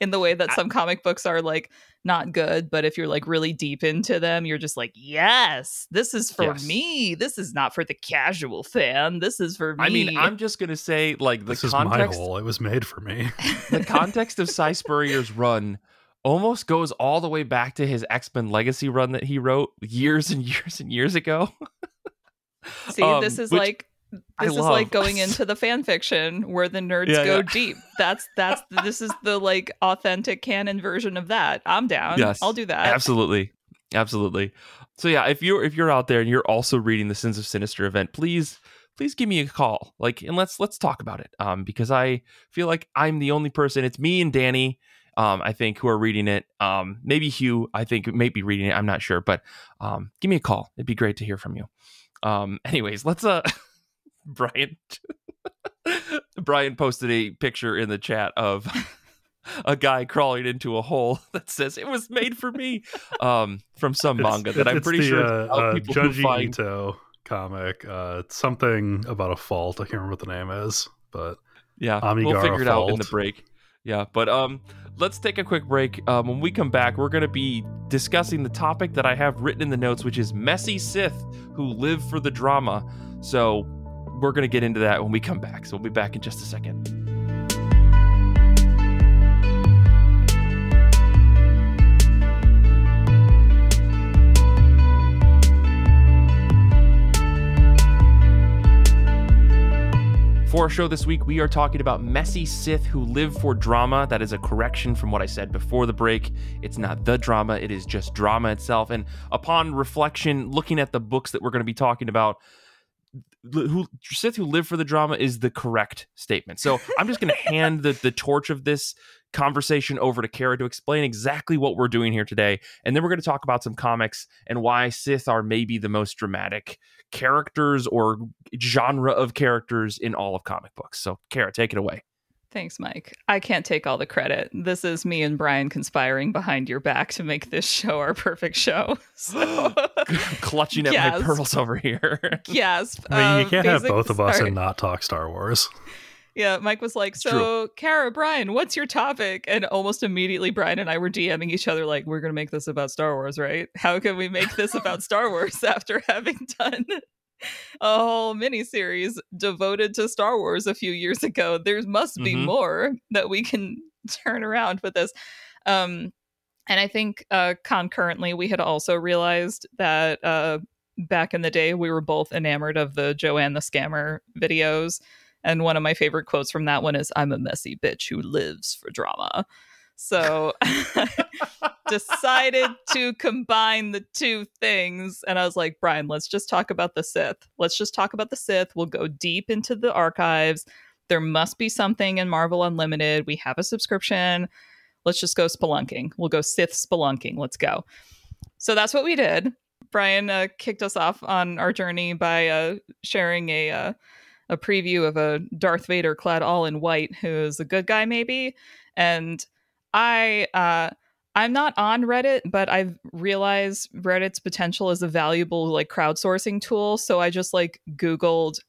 In the way that I- some comic books are like not good, but if you're like really deep into them, you're just like, yes, this is for Yes. me. This is not for the casual fan. This is for me. I mean, I'm just gonna say like the this is my context hole. It was made for me. the context of Si Spurrier's run almost goes all the way back to his X Men Legacy run that he wrote years and years and years ago. See, Um, this is which like I this is love. like going into the fan fiction where the nerds Yeah, go yeah. deep. That's that's this is the like authentic canon version of that. I'm down. Yes, I'll do that. absolutely, absolutely. So yeah, if you're if you're out there and you're also reading the Sins of Sinister event, please please give me a call. Like, and let's let's talk about it. Um, because I feel like I'm the only person. It's me and Danny. Um, I think who are reading it. Um, maybe Hugh. I think may be reading it. I'm not sure, but um, give me a call. It'd be great to hear from you. Um, anyways, let's uh, Brian. Brian posted a picture in the chat of a guy crawling into a hole that says it was made for me um, from some It's- manga that I'm pretty the, sure uh, uh, Junji find. Ito comic. Uh, it's something about a fault. I can't remember what the name is, but Yeah, we'll figure it out in the break. Yeah, but um, let's take a quick break. Um, when we come back, we're going to be discussing the topic that I have written in the notes, which is messy Sith who live for the drama. So we're going to get into that when we come back. So we'll be back in just a second. For our show this week, we are talking about messy Sith who live for drama. That is a correction from what I said before the break. It's not the drama, it is just drama itself. And upon reflection, looking at the books that we're going to be talking about, who Sith who live for the drama is the correct statement. So I'm just going to hand the, the torch of this conversation over to Kara to explain exactly what we're doing here today. And then we're going to talk about some comics and why Sith are maybe the most dramatic characters or genre of characters in all of comic books. So, Kara, take it away. Thanks, Mike. I can't take all the credit. This is me and Brian conspiring behind your back to make this show our perfect show. So, Clutching at Yes. my pearls over here. gasp. I mean, you Um, can't have both of us sorry. and not talk Star Wars. Yeah, Mike was like, "So, Kara, Brian, what's your topic?" And almost immediately, Brian and I were DMing each other like, "We're gonna make this about Star Wars, right? How can we make this about Star Wars after having done a whole miniseries devoted to Star Wars a few years ago? There must be Mhm. more that we can turn around with this." Um, and I think uh, concurrently, we had also realized that uh, back in the day, we were both enamored of the Joanne the Scammer videos. And one of my favorite quotes from that one is I'm a messy bitch who lives for drama. So decided to combine the two things. And I was like, Brian, let's just talk about the Sith. Let's just talk about the Sith. We'll go deep into the archives. There must be something in Marvel Unlimited. We have a subscription. Let's just go spelunking. We'll go Sith spelunking. Let's go. So that's what we did. Brian uh, kicked us off on our journey by uh, sharing a uh, a preview of a Darth Vader clad all in white, who is a good guy, maybe. And I uh, I'm not on Reddit, but I've realized Reddit's potential as a valuable like crowdsourcing tool. So I just like Googled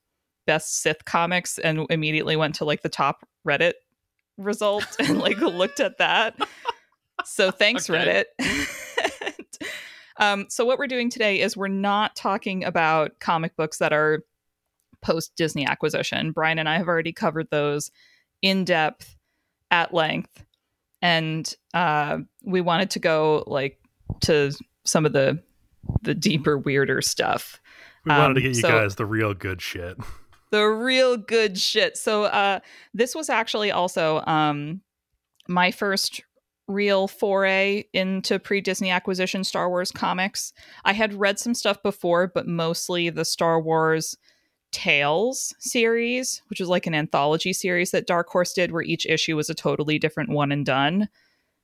best Sith comics and immediately went to like the top Reddit result and like looked at that. So thanks, Okay. Reddit. um, so what we're doing today is we're not talking about comic books that are post Disney acquisition. Brian and I have already covered those in depth at length and uh, we wanted to go like to some of the the deeper weirder stuff. We wanted to Um, get you so- guys the real good shit. the real good shit. So uh this was actually also um my first real foray into pre-disney acquisition star wars comics. I had read some stuff before but mostly the star wars tales series which was like an anthology series that dark horse did where each issue was a totally different one and done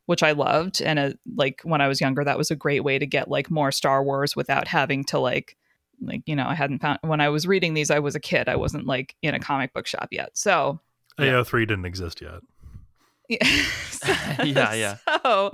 which i loved and uh like when i was younger that was a great way to get like more star wars without having to like like you know i hadn't found when i was reading these i was a kid i wasn't like in a comic book shop yet so Yeah. AO3 didn't exist yet. yeah Yeah, yeah. so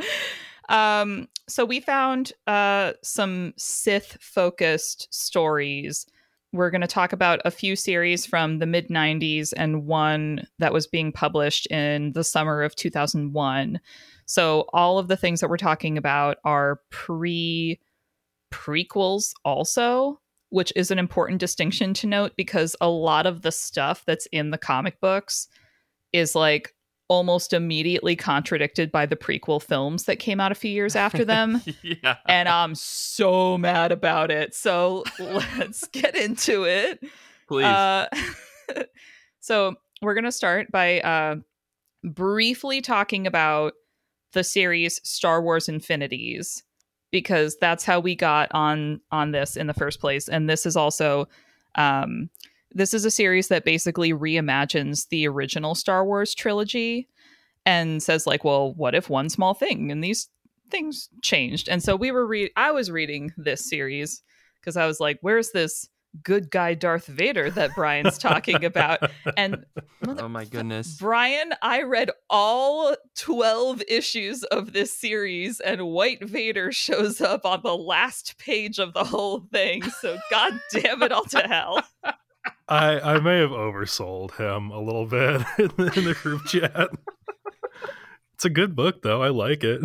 um so we found uh some sith focused stories we're going to talk about a few series from the mid 90s and one that was being published in the summer of 2001 so all of the things that we're talking about are pre prequels also which is an important distinction to note because a lot of the stuff that's in the comic books is like almost immediately contradicted by the prequel films that came out a few years after them yeah. and I'm so mad about it. So let's get into it. Please. Uh, so we're gonna start by uh, briefly talking about the series Star Wars Infinities because that's how we got on on this in the first place, and this is also. Um, this is a series that basically reimagines the original Star Wars trilogy and says like, well, what if one small thing and these things changed? And so we were re- I was reading this series because I was like, where's this good guy Darth Vader that Brian's talking about? And oh my goodness. Brian, I read all 12 issues of this series, and White Vader shows up on the last page of the whole thing. So, god damn it all to hell. I, I may have oversold him a little bit in the, in the group chat. it's a good book, though. I like it.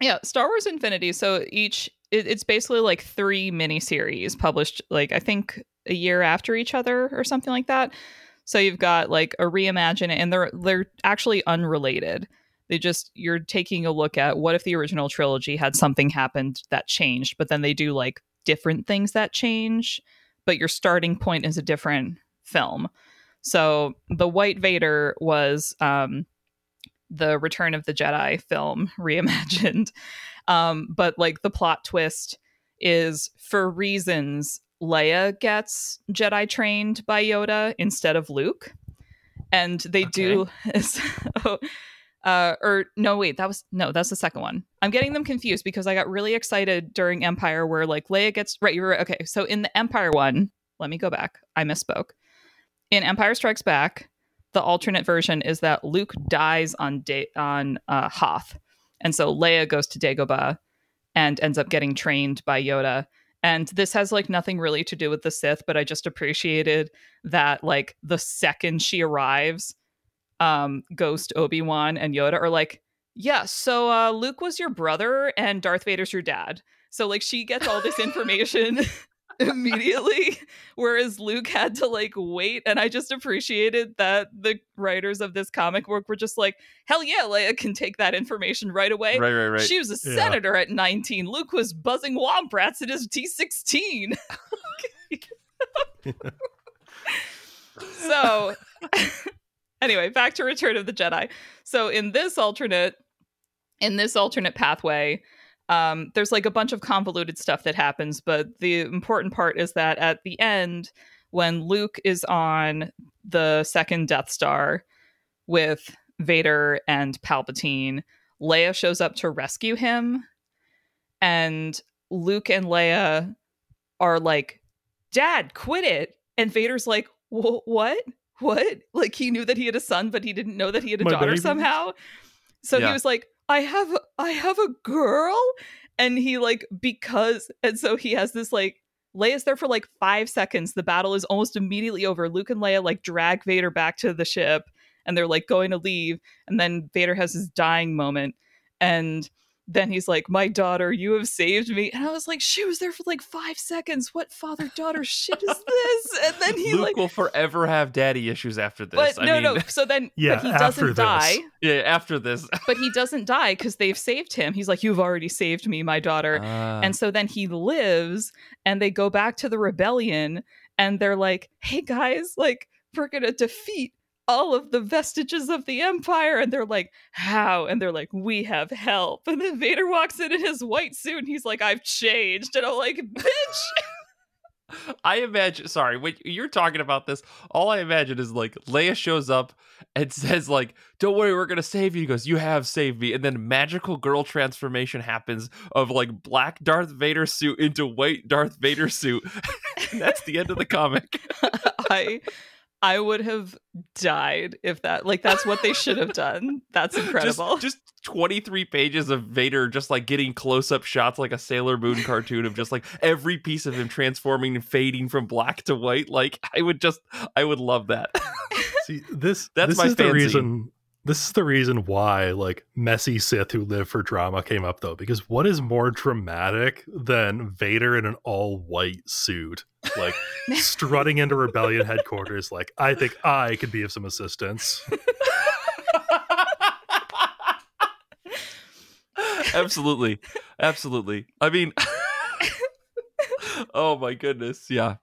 Yeah, Star Wars Infinity. So, each, it, it's basically like three miniseries published, like, I think a year after each other or something like that. So, you've got like a reimagine, and they're, they're actually unrelated. They just, you're taking a look at what if the original trilogy had something happened that changed, but then they do like different things that change, but your starting point is a different film. So the White Vader was um, the Return of the Jedi film reimagined, um, but like the plot twist is for reasons Leia gets Jedi trained by Yoda instead of Luke, and they do. So, uh, or no, wait, that was no, that's the second one. I'm getting them confused because I got really excited during Empire, where like Leia gets right. You're. Okay, so in the Empire one, let me go back. I misspoke. In Empire Strikes Back, the alternate version is that Luke dies on da- on uh, Hoth, and so Leia goes to Dagobah and ends up getting trained by Yoda. And this has like nothing really to do with the Sith, but I just appreciated that like the second she arrives, um, Ghost Obi Wan and Yoda are like, yeah, so uh, Luke was your brother and Darth Vader's your dad. So like she gets all this information immediately, whereas Luke had to like wait. And I just appreciated that the writers of this comic book were just like, hell yeah, Leia can take that information right away. Right, right, right. She was a Yeah. senator at 19. Luke was buzzing womp rats at his T16. so, anyway, back to Return of the Jedi. So, in this alternate, in this alternate pathway, um, there's like a bunch of convoluted stuff that happens, but the important part is that at the end, when Luke is on the second Death Star with Vader and Palpatine, Leia shows up to rescue him, and Luke and Leia are like, "Dad, quit it!" And Vader's like, "What? What?" Like he knew that he had a son, but he didn't know that he had a My daughter baby? somehow. So he was like, I have I have a girl and he like because and so he has this like Leia's there for like 5 seconds. The battle is almost immediately over. Luke and Leia like drag Vader back to the ship and they're like going to leave and then Vader has his dying moment and then he's like, My daughter, you have saved me. And I was like, She was there for like five seconds. What father daughter shit is this? And then he Luke like, will forever have daddy issues after this. But I no, mean, no. So then, Yeah, but he after doesn't this. die. yeah, after this. But he doesn't die because they've saved him. He's like, You've already saved me, my daughter. Ah. And so then he lives and they go back to the rebellion and they're like, hey guys, like, we're going to defeat all of the vestiges of the empire. And they're like, how? And they're like, we have help. And then Vader walks in in his white suit and he's like, I've changed. And I'm like, bitch. I imagine. Sorry, when you're talking about this, all I imagine is like Leia shows up and says like, "Don't worry, we're gonna save you." He goes, "You have saved me," and then magical girl transformation happens of like black Darth Vader suit into white Darth Vader suit. and that's the end of the comic. I. I would have died if that like that's what they should have done. That's incredible. Just, just 23 pages of Vader just like getting close up shots like a Sailor Moon cartoon of just like every piece of him transforming and fading from black to white. Like I would just, I would love that. See, this That's this my is the reason. This is the reason why like messy Sith who live for drama came up though, because what is more dramatic than Vader in an all white suit, like strutting into rebellion headquarters? Like, I think I could be of some assistance. absolutely. Absolutely. I mean oh my goodness. Yeah.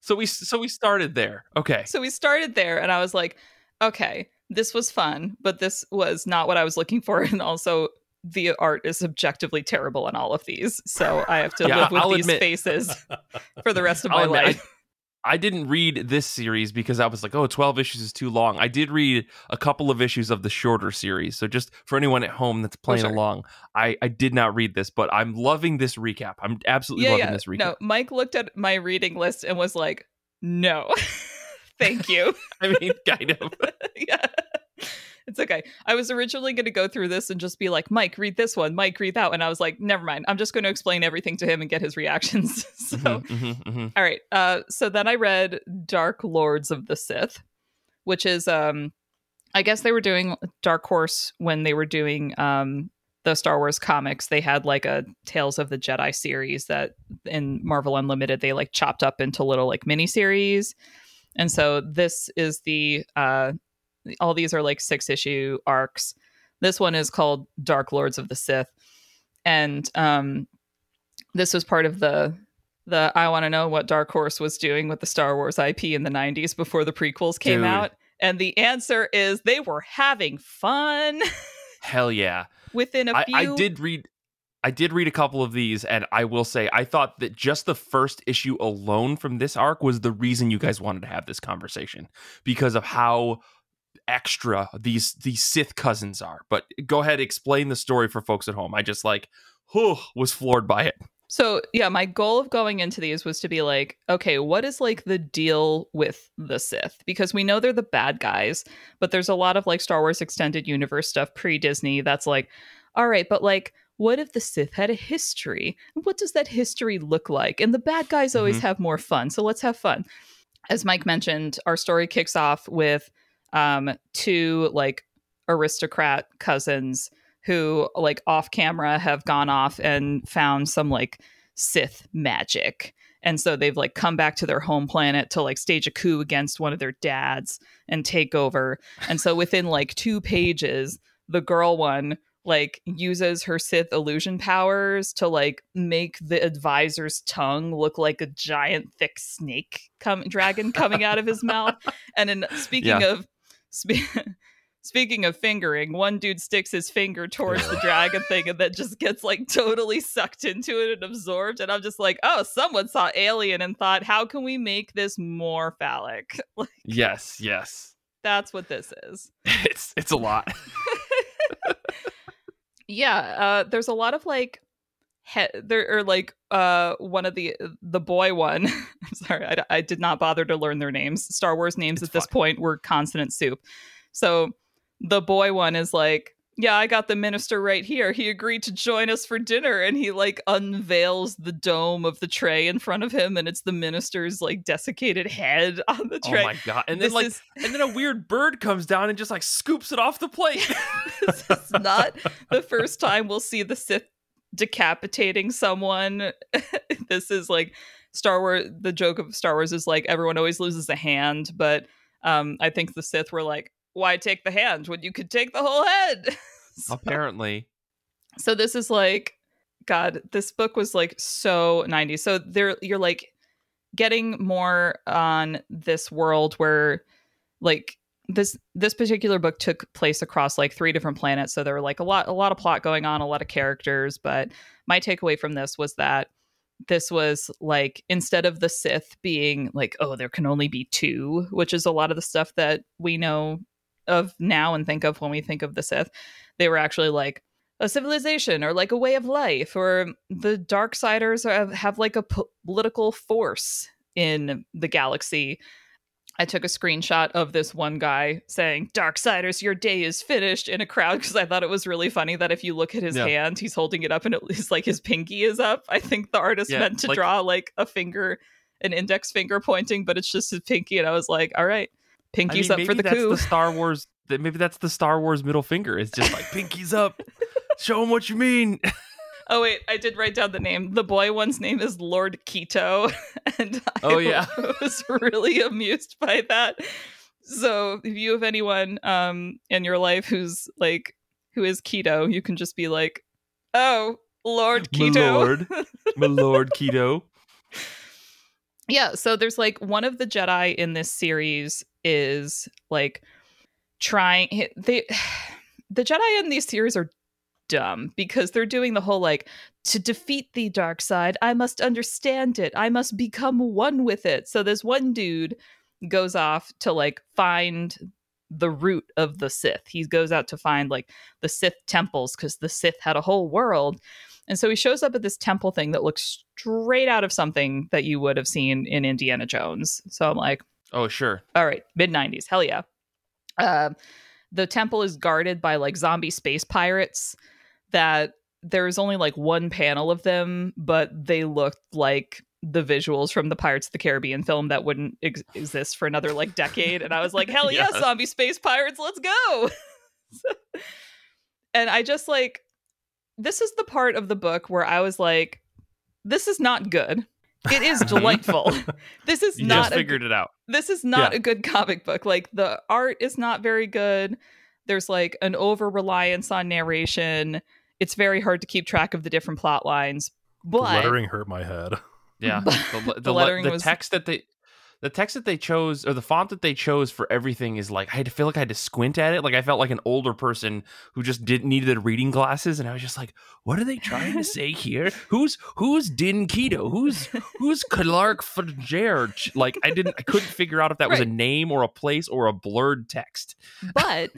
So we so we started there. Okay. So we started there, and I was like, okay, this was fun, but this was not what I was looking for. And also, the art is objectively terrible in all of these. So I have to Yeah, live with I'll these admit- faces for the rest of I'll my admit, I- life. I didn't read this series because I was like, oh, 12 issues is too long. I did read a couple of issues of the shorter series. So just for anyone at home that's playing sure. along, I, I did not read this, but I'm loving this recap. I'm absolutely yeah, loving yeah. this recap. No, Mike looked at my reading list and was like, no, thank you. I mean, kind of. yeah. It's okay. I was originally going to go through this and just be like, Mike, read this one. Mike, read that one. I was like, never mind. I'm just going to explain everything to him and get his reactions. so, Mhm, mhm, mhm. all right. Uh, so then I read Dark Lords of the Sith, which is, um, I guess they were doing Dark Horse when they were doing um, the Star Wars comics. They had like a Tales of the Jedi series that in Marvel Unlimited they like chopped up into little like mini series. And so this is the uh, all these are like six issue arcs. This one is called Dark Lords of the Sith, and um, this was part of the the I want to know what Dark Horse was doing with the Star Wars IP in the '90s before the prequels came Dude. out. And the answer is they were having fun Hell yeah. within a I, few. I did read I did read a couple of these and I will say I thought that just the first issue alone from this arc was the reason you guys wanted to have this conversation because of how extra these these Sith cousins are. But go ahead explain the story for folks at home. I just like whew, was floored by it. So yeah, my goal of going into these was to be like, okay, what is like the deal with the Sith? Because we know they're the bad guys, but there's a lot of like Star Wars extended universe stuff pre Disney that's like, all right, but like, what if the Sith had a history? What does that history look like? And the bad guys always Mhm. have more fun, so let's have fun. As Mike mentioned, our story kicks off with um, two like aristocrat cousins who like off camera have gone off and found some like Sith magic. And so they've like come back to their home planet to like stage a coup against one of their dads and take over. And so within like two pages, the girl one like uses her Sith illusion powers to like make the advisor's tongue look like a giant thick snake come dragon coming out of his mouth. And in speaking Yeah. of spe- speaking of fingering, one dude sticks his finger towards the dragon thing and then just gets like totally sucked into it and absorbed. And I'm just like, oh, someone saw Alien and thought, how can we make this more phallic? Like, Yes, yes. that's what this is. It's it's a lot. Yeah uh there's a lot of like he- there or like uh one of the the boy one i'm sorry I, I did not bother to learn their names star wars names It's at this point were consonant soup. So the boy one is like yeah, I got the minister right here. He agreed to join us for dinner and he like unveils the dome of the tray in front of him and it's the minister's like desiccated head on the tray. Oh my god! And then like, is- and then a weird bird comes down and just like scoops it off the plate. this is not the first time we'll see the Sith decapitating someone. this is like Star Wars. The joke of Star Wars is like everyone always loses a hand, but um, I think the Sith were like, "Why take the hand when you could take the whole head?" so, Apparently, so this is like, God, this book was like so 90s. So there, you're like getting more on this world where like this this particular book took place across like three different planets so there were like a lot a lot of plot going on a lot of characters but my takeaway from this was that this was like instead of the sith being like oh there can only be two which is a lot of the stuff that we know of now and think of when we think of the sith they were actually like a civilization or like a way of life or the dark siders have, have like a po- political force in the galaxy I took a screenshot of this one guy saying, Darksiders, your day is finished in a crowd because I thought it was really funny that if you look at his Yeah. hand, he's holding it up and it is like his pinky is up. I think the artist Yeah, meant to like- draw like a finger, an index finger pointing, but it's just his pinky. And I was like, all right, I mean, up for the that's coup. the Star Wars. Maybe that's the Star Wars middle finger. It's just like pinkies up. Show them what you mean. Oh wait, I did write down the name. The boy one's name is Lord Keto, and I Oh, yeah. was really amused by that. So if you have anyone um in your life who's like who is keto, you can just be like, "Oh, Lord My Keto." lord. My lord Keto. yeah, so there's like one of the Jedi in this series is like trying they the Jedi in these series are dumb because they're doing the whole like to defeat the dark side, I must understand it. I must become one with it. So this one dude goes off to like find the root of the Sith. He goes out to find like the Sith temples because the Sith had a whole world. And so he shows up at this temple thing that looks straight out of something that you would have seen in Indiana Jones. So I'm like, Oh sure. all right, mid 90s, hell yeah. Uh, the temple is guarded by like zombie space pirates that there's only like one panel of them, but they looked like the visuals from the Pirates of the Caribbean film that wouldn't ex- exist for another like decade. And I was like, hell yeah, Yeah. zombie space pirates, let's go. and I just like, this is the part of the book where I was like, this is not good. It is delightful. this is You not just a figured it out. this is not Yeah. a good comic book. Like the art is not very good. There's like an over reliance on narration. It's very hard to keep track of the different plot lines. The But lettering hurt my head. Yeah. The, the the, le- lettering the was- text that they the text that they chose or the font that they chose for everything is like I had to feel like I had to squint at it. Like I felt like an older person who just didn't needed reading glasses, and I was just like, "What are they trying to say here? Who's who's Din Keto? Who's who's Clark Fajer?" Like I didn't, I couldn't figure out if that was a name or a place or a blurred text. but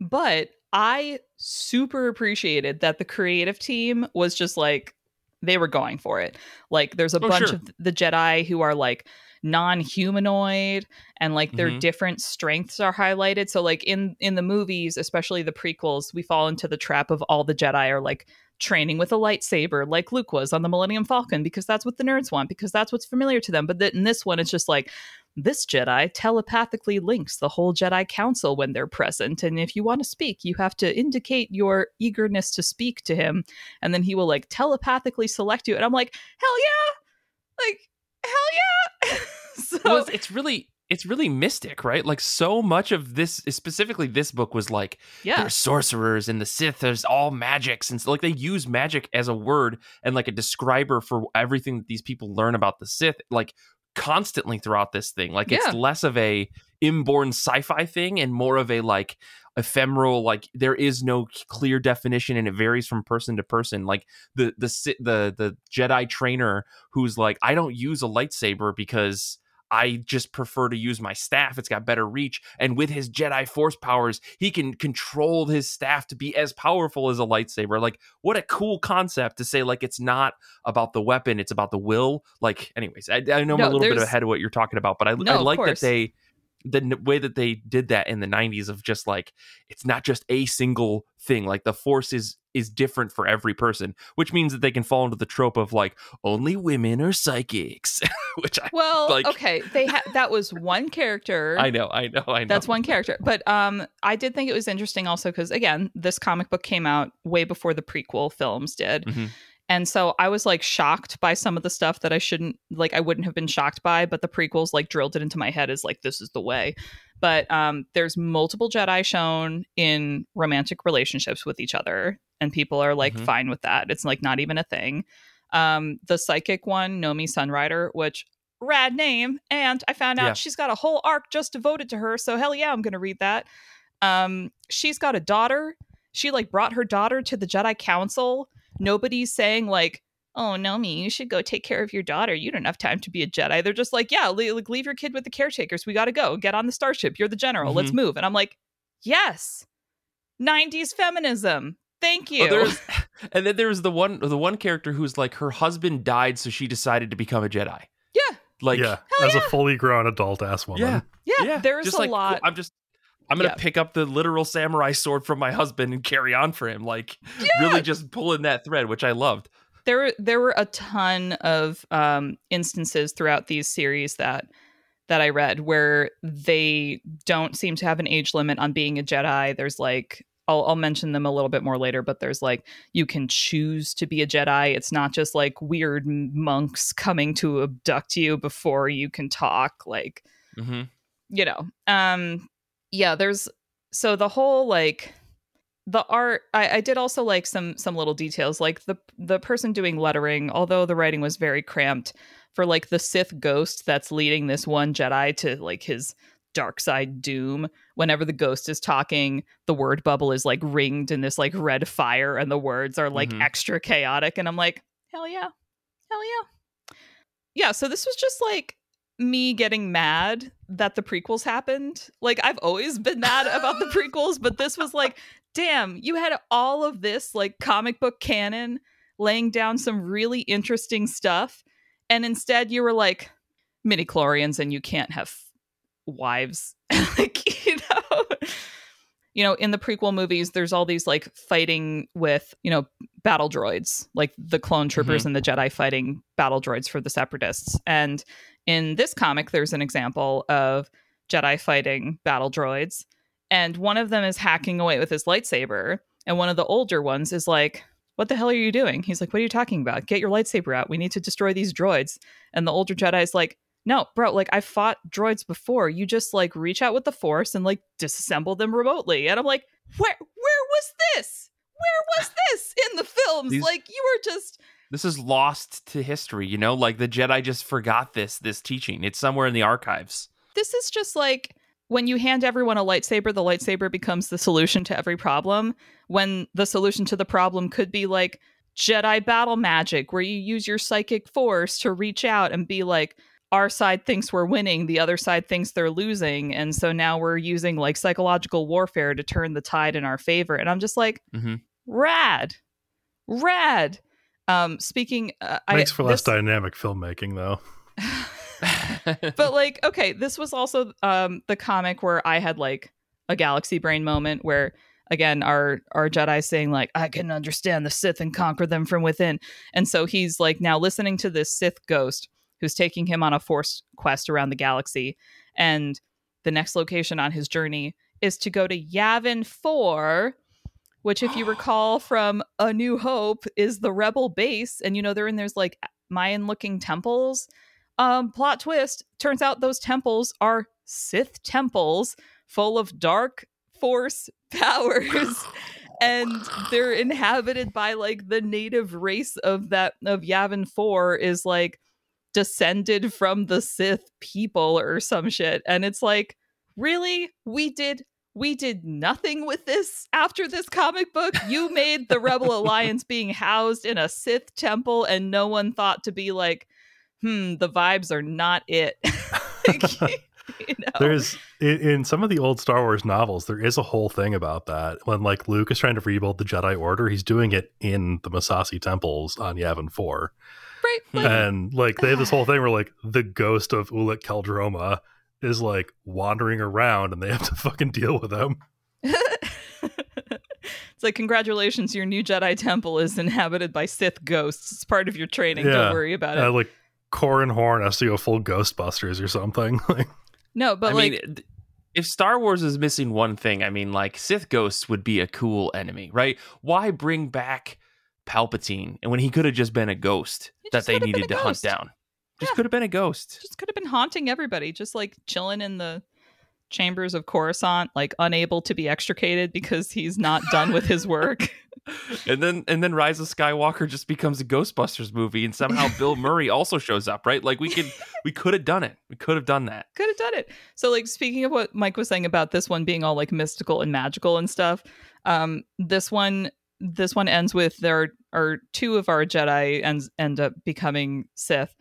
but I super appreciated that the creative team was just like they were going for it. Like there's a Oh, bunch sure. of the Jedi who are like non-humanoid and like their Mhm. different strengths are highlighted. So like in in the movies, especially the prequels, we fall into the trap of all the Jedi are like training with a lightsaber like Luke was on the Millennium Falcon because that's what the nerds want because that's what's familiar to them. But th- in this one it's just like this Jedi telepathically links the whole Jedi Council when they're present. And if you want to speak, you have to indicate your eagerness to speak to him. And then he will like telepathically select you. And I'm like, hell yeah! Like, hell yeah! so, Well, it's, it's really it's really mystic, right? Like so much of this, specifically this book, was like yeah. there's sorcerers and the Sith. There's all magics and so, like they use magic as a word and like a describer for everything that these people learn about the Sith, like constantly throughout this thing. Like Yeah. it's less of a inborn sci-fi thing and more of a like ephemeral. Like there is no clear definition and it varies from person to person. Like the the the the Jedi trainer who's like I don't use a lightsaber because. I just prefer to use my staff. It's got better reach. And with his Jedi Force powers, he can control his staff to be as powerful as a lightsaber. Like, what a cool concept to say, like, it's not about the weapon, it's about the will. Like, anyways, I, I know I'm No, a little bit ahead of what you're talking about, but I, No, I like that they the n- way that they did that in the 90s of just like it's not just a single thing like the force is is different for every person which means that they can fall into the trope of like only women are psychics which i Well, Like- okay, they ha- that was one character. i know i know i know That's one character. But um I did think it was interesting also cuz again, this comic book came out way before the prequel films did. Mhm. And so I was like shocked by some of the stuff that I shouldn't like I wouldn't have been shocked by, but the prequels like drilled it into my head as like this is the way. But um there's multiple Jedi shown in romantic relationships with each other and people are like Mhm. fine with that. It's like not even a thing. Um the psychic one, Nomi Sunrider, which rad name and I found out Yeah. she's got a whole arc just devoted to her, so hell yeah, I'm going to read that. Um she's got a daughter. She like brought her daughter to the Jedi Council nobody's saying like oh nomi you should go take care of your daughter. You don't have time to be a jedi. They're just like yeah le- like, leave your kid with the caretakers. We gotta go. Get on the starship. You're the general. Let's Mhm. move. And i'm like yes. 90s feminism. Thank you. Oh, there's, and then there's the one the one character who's like her husband died so she decided to become a jedi. Yeah. like yeah, as yeah. a fully grown adult ass woman. Yeah. yeah, yeah there's just a like lot i'm just i'm gonna Yeah. pick up the literal samurai sword from my husband and carry on for him like Yeah. really just pulling that thread which i loved there there were a ton of um instances throughout these series that that I read where they don't seem to have an age limit on being a Jedi. There's like I'll, I'll mention them a little bit more later, but there's like you can choose to be a Jedi. It's not just like weird monks coming to abduct you before you can talk. Like hmm you know um yeah there's so the whole like the art I, I did also like some some little details like the the person doing lettering although the writing was very cramped for like the sith ghost that's leading this one jedi to like his dark side doom whenever the ghost is talking the word bubble is like ringed in this like red fire and the words are like Mhm. extra chaotic and i'm like hell yeah hell yeah yeah so this was just like me getting mad that the prequels happened. Like I've always been mad about the prequels, but this was like, damn, you had all of this like comic book canon laying down some really interesting stuff and instead you were like midi chlorians and you can't have wives. like, you know. You know, in the prequel movies, there's all these like fighting with, you know, battle droids, like the clone troopers mm-hmm. and the Jedi fighting battle droids for the separatists. And in this comic, there's an example of Jedi fighting battle droids, and one of them is hacking away with his lightsaber, and one of the older ones is like, What the hell are you doing? He's like, What are you talking about? Get your lightsaber out. We need to destroy these droids. And the older Jedi is like, No, bro, like I fought droids before. You just like reach out with the force and like disassemble them remotely. And I'm like, Where where was this? Where was this in the films? These- like you were just this is lost to history you know like the jedi just forgot this this teaching it's somewhere in the archives this is just like when you hand everyone a lightsaber, the lightsaber becomes the solution to every problem. When the solution to the problem could be like Jedi battle magic, where you use your psychic force to reach out and be like, our side thinks we're winning, the other side thinks they're losing. And so now we're using like psychological warfare to turn the tide in our favor. And I'm just like, Mhm. Rad, rad. Um, speaking, uh, Makes I, for less this- dynamic filmmaking, though. but like okay this was also um the comic where i had like a galaxy brain moment where again our our jedi saying like i can understand the sith and conquer them from within and so he's like now listening to this sith ghost who's taking him on a force quest around the galaxy and the next location on his journey is to go to yavin 4 which if you recall from a new hope is the rebel base and you know they're in there's like mayan looking temples. Um plot twist turns out those temples are sith temples full of dark force powers and they're inhabited by like the native race of that of yavin 4 is like descended from the sith people or some shit and it's like really? We did we did nothing with this after this comic book you made the rebel alliance being housed in a sith temple and no one thought to be like hmm, the vibes are not it. Like, you know? There's in, in some of the old Star Wars novels, there is a whole thing about that. When like Luke is trying to rebuild the Jedi Order, he's doing it in the Massassi temples on Yavin Four, right, like, and like they have this whole thing where like the ghost of Ulic Qel-Droma is like wandering around and they have to fucking deal with him. it's like congratulations, your new Jedi temple is inhabited by Sith ghosts. It's part of your training. Yeah. Don't worry about it. Uh, like Corran Horn has to go full Ghostbusters or something. Like, no, but I like mean, th- if Star Wars is missing one thing, I mean, like Sith ghosts would be a cool enemy, right? Why bring back Palpatine and when he could have just been a ghost He that they could have been needed a to hunt down? Just Yeah. could have been a ghost. just could have been haunting everybody, just like chilling in the chambers of Coruscant, like unable to be extricated because he's not done with his work. and then and then Rise of Skywalker just becomes a Ghostbusters movie, and somehow Bill Murray also shows up, right? Like we could we could have done it. We could have done that. could have done it. So like speaking of what Mike was saying about this one being all like mystical and magical and stuff, um this one this one ends with there are two of our Jedi ends end up becoming Sith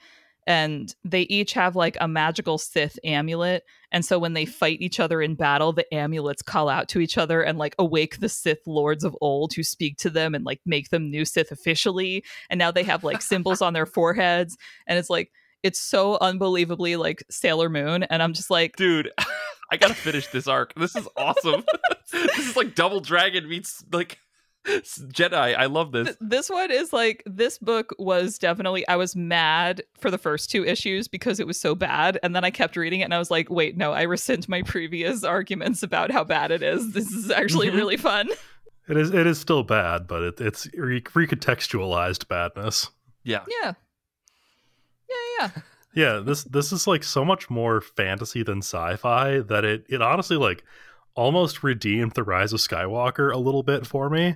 and they each have like a magical Sith amulet and so when they mm-hmm. fight each other in battle the amulets call out to each other and like awake the Sith lords of old who speak to them and like make them new Sith officially and now they have like symbols on their foreheads and it's like it's so unbelievably like Sailor Moon, and I'm just like, Dude, I gotta finish this arc. This is awesome. this is like Double Dragon meets like Jedi. I love this. this one is like this book was definitely I was mad for the first two issues because it was so bad, and then I kept reading it and I was like, wait, no, I rescind my previous arguments about how bad it is. This is actually Mhm. really fun. it is it is still bad, but it, it's re- recontextualized badness. Yeah. Yeah, yeah, yeah. Yeah, this this is like so much more fantasy than sci-fi that it it honestly like almost redeemed the Rise of Skywalker a little bit for me.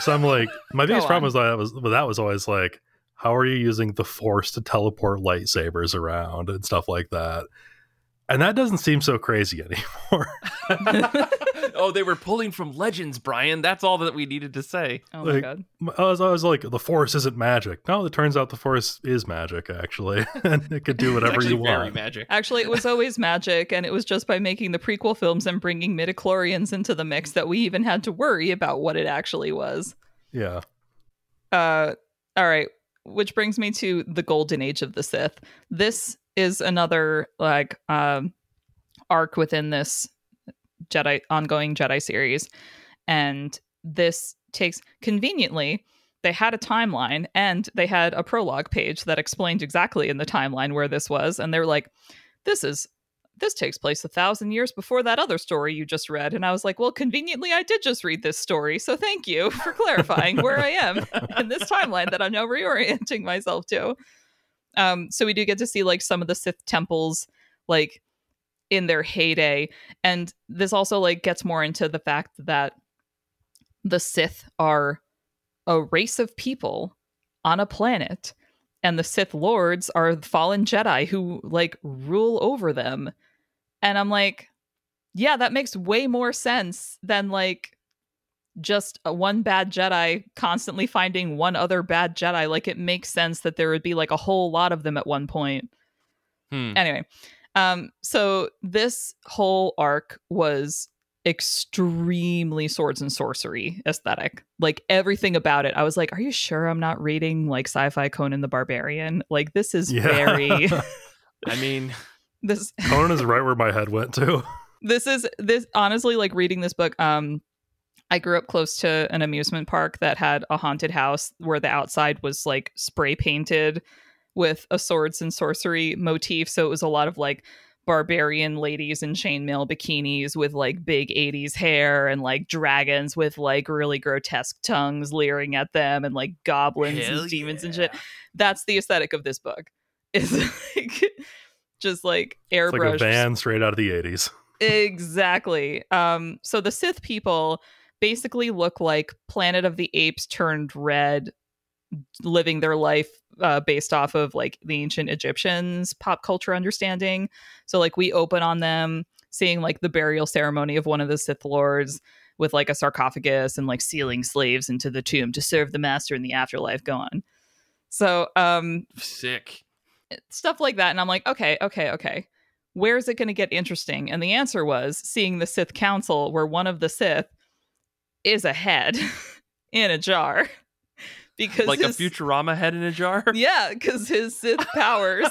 So I'm like, my biggest problem was that was well, that was always like, how are you using the Force to teleport lightsabers around and stuff like that? And that doesn't seem so crazy anymore. oh, they were pulling from legends, Brian. That's all that we needed to say. Oh my god. I was always like, the Force isn't magic. No, it turns out the Force is magic actually, and it could do whatever actually you very want. magic. Actually, it was always magic, and it was just by making the prequel films and bringing midichlorians into the mix that we even had to worry about what it actually was. Yeah. Uh, all right. Which brings me to the golden age of the Sith. This is another like um, arc within this Jedi ongoing Jedi series, and this takes conveniently. They had a timeline and they had a prologue page that explained exactly in the timeline where this was, and they were like, "This is." This takes place a thousand years before that other story you just read. And I was like, well, conveniently, I did just read this story. So thank you for clarifying where I am in this timeline that I'm now reorienting myself to. Um, so we do get to see like some of the Sith temples like in their heyday, and this also like gets more into the fact that the Sith are a race of people on a planet, and the Sith lords are fallen Jedi who like rule over them. And I'm like, yeah, that makes way more sense than like just one bad Jedi constantly finding one other bad Jedi. Like it makes sense that there would be like a whole lot of them at one point. Hmm. Anyway, um, so this whole arc was extremely swords and sorcery aesthetic. Like everything about it, I was like, "Are you sure I'm not reading like sci-fi Conan the Barbarian? Like this is Yeah. very I mean, this Conan is right where my head went to. this is this honestly like reading this book um i grew up close to an amusement park that had a haunted house where the outside was like spray painted with a swords and sorcery motif. So it was a lot of like barbarian ladies in chainmail bikinis with like big 80s hair and like dragons with like really grotesque tongues leering at them and like goblins Hell and demons and shit. that's the aesthetic of this book. Is like just like It's like a airbrushed van straight out of the 80s. exactly. Um so the sith people basically look like planet of the apes turned red living their life uh, based off of like the ancient egyptians pop culture understanding. So like we open on them seeing like the burial ceremony of one of the sith lords with like a sarcophagus and like sealing slaves into the tomb to serve the master in the afterlife go on. So um sick. stuff like that and i'm like okay okay okay. Where's it going to get interesting? And the answer was seeing the sith council where one of the sith is a head in a jar because Like his, a Futurama head in a jar. yeah because his sith powers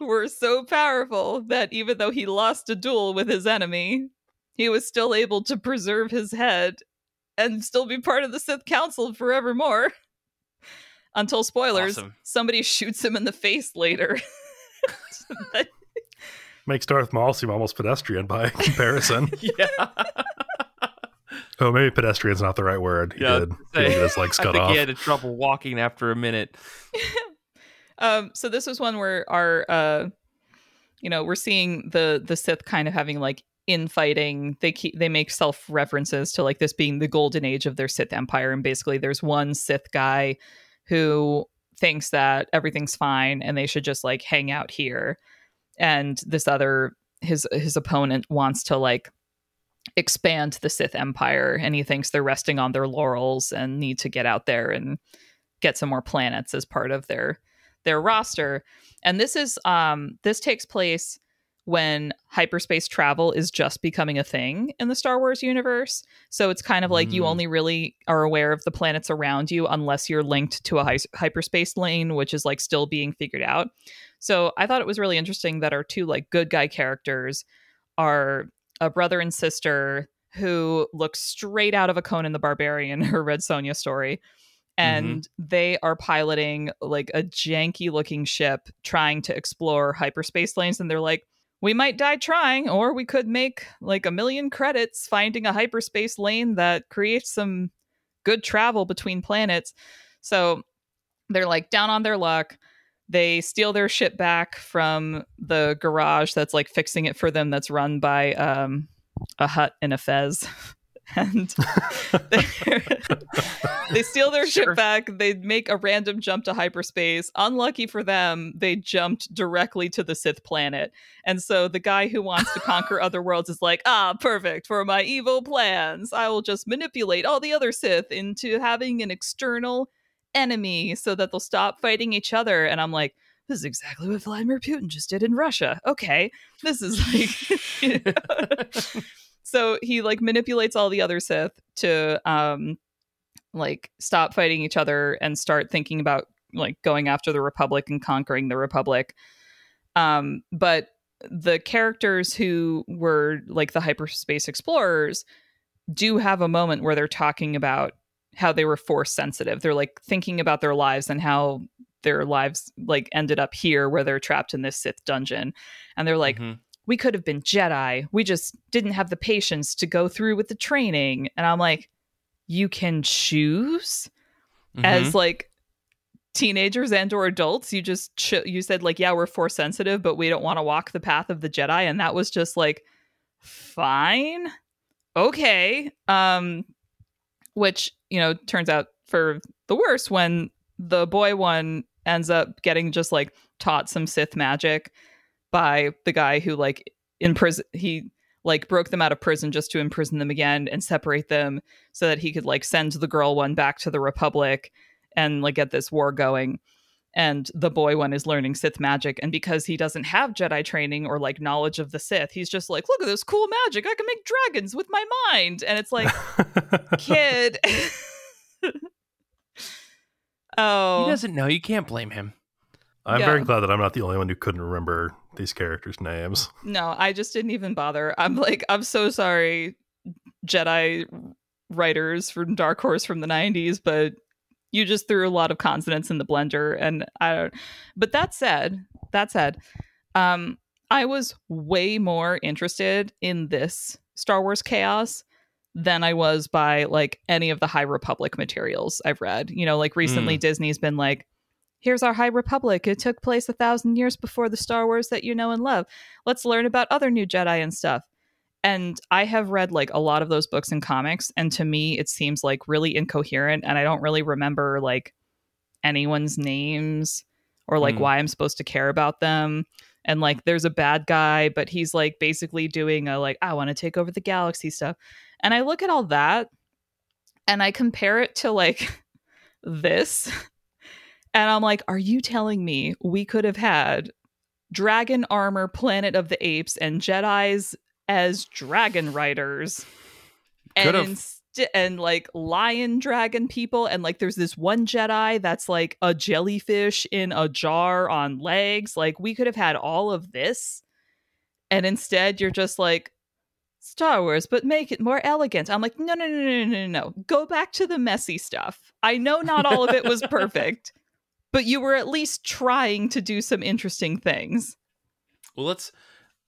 were so powerful that even though he lost a duel with his enemy, he was still able to preserve his head and still be part of the Sith Council forevermore. Until spoilers, Awesome. somebody shoots him in the face later. Makes Darth Maul seem almost pedestrian by comparison. yeah. Oh, maybe pedestrian's not the right word. He Yeah, did. He say- did get his legs I cut think off. he had trouble walking after a minute. um, so this was one where our, uh, you know, we're seeing the the Sith kind of having like infighting. They keep they make self references to like this being the golden age of their Sith Empire, and basically there's one Sith guy who thinks that everything's fine and they should just like hang out here, and this other his his opponent wants to like expand the Sith Empire, and he thinks they're resting on their laurels and need to get out there and get some more planets as part of their their roster. And this is um this takes place when hyperspace travel is just becoming a thing in the Star Wars universe. So it's kind of like you Mm. only really are aware of the planets around you unless you're linked to a hy- hyperspace lane, which is like still being figured out. So I thought it was really interesting that our two like good guy characters are a brother and sister who look straight out of a Conan the Barbarian, her Red Sonja story. Mm-hmm. And they are piloting like a janky looking ship trying to explore hyperspace lanes. And they're like, we might die trying, or we could make like a million credits finding a hyperspace lane that creates some good travel between planets. So they're like down on their luck. They steal their ship back from the garage that's like fixing it for them, that's run by um, a Hutt in a fez. and they they steal their Sure. ship back. They make a random jump to hyperspace. Unlucky for them, they jumped directly to the Sith planet. And so the guy who wants to conquer other worlds is like, ah, perfect for my evil plans. I will just manipulate all the other Sith into having an external enemy so that they'll stop fighting each other. And I'm like, this is exactly what Vladimir Putin just did in Russia. Okay. This is like so he like manipulates all the other Sith to um like stop fighting each other and start thinking about like going after the Republic and conquering the Republic. Um, but the characters who were like the hyperspace explorers do have a moment where they're talking about how they were force sensitive. They're like thinking about their lives and how their lives like ended up here where they're trapped in this Sith dungeon. And they're like, Mhm. we could have been Jedi. We just didn't have the patience to go through with the training. And I'm like, you can choose Mhm. as like teenagers and or adults. You just ch- you said like, yeah, we're force sensitive, but we don't want to walk the path of the Jedi, and that was just like, fine, okay. Um, which you know turns out for the worse when the boy one ends up getting just like taught some Sith magic by the guy who like in prison he like broke them out of prison just to imprison them again and separate them so that he could like send the girl one back to the republic and like get this war going and the boy one is learning sith magic and because he doesn't have jedi training or like knowledge of the sith he's just like look at this cool magic i can make dragons with my mind and it's like kid oh He doesn't know. You can't blame him. I'm Yeah. very glad that I'm not the only one who couldn't remember these characters' names. No, I just didn't even bother. I'm like, I'm so sorry, Jedi writers from Dark Horse from the 90s, but you just threw a lot of consonants in the blender. And I don't, but that said, that said, um, I was way more interested in this Star Wars chaos than I was by like any of the High Republic materials I've read. You know, like recently Disney's been like, here's our High Republic. It took place a thousand years before the Star Wars that you know and love. Let's learn about other new Jedi and stuff. And I have read like a lot of those books and comics, and to me, it seems like really incoherent, and I don't really remember like anyone's names or like Hmm. why I'm supposed to care about them. And like, there's a bad guy, but he's like basically doing a like, I want to take over the galaxy stuff. And I look at all that and I compare it to like this. And I'm like, are you telling me we could have had dragon armor, Planet of the Apes, and Jedi's as dragon riders? And Could've. ins- and like lion dragon people and like there's this one jedi that's like a jellyfish in a jar on legs like we could have had all of this and instead you're just like Star Wars, but make it more elegant. I'm like, no, no, no, no, no, no. Go back to the messy stuff. I know not all of it was perfect, but you were at least trying to do some interesting things. Well, let's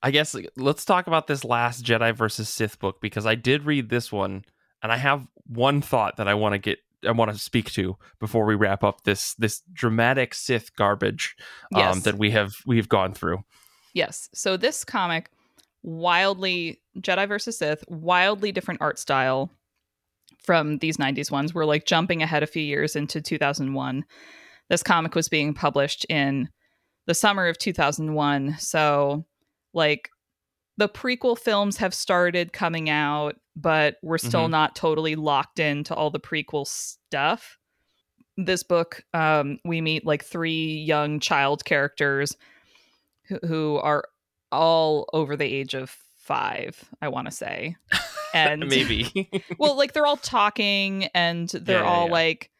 I guess let's talk about this last Jedi versus Sith book because I did read this one and I have one thought that I want to get I want to speak to before we wrap up this this dramatic Sith garbage um, Yes. that we have we have gone through. Yes. So this comic, wildly Jedi versus Sith, wildly different art style from these 90s ones. We're like jumping ahead a few years into 2001. This comic was being published in the summer of 2001. So, like, the prequel films have started coming out, but we're still Mhm. not totally locked into all the prequel stuff. This book, um, we meet like three young child characters who, who are all over the age of five, I want to say. And Maybe. well, like they're all talking and they're Yeah, all yeah. like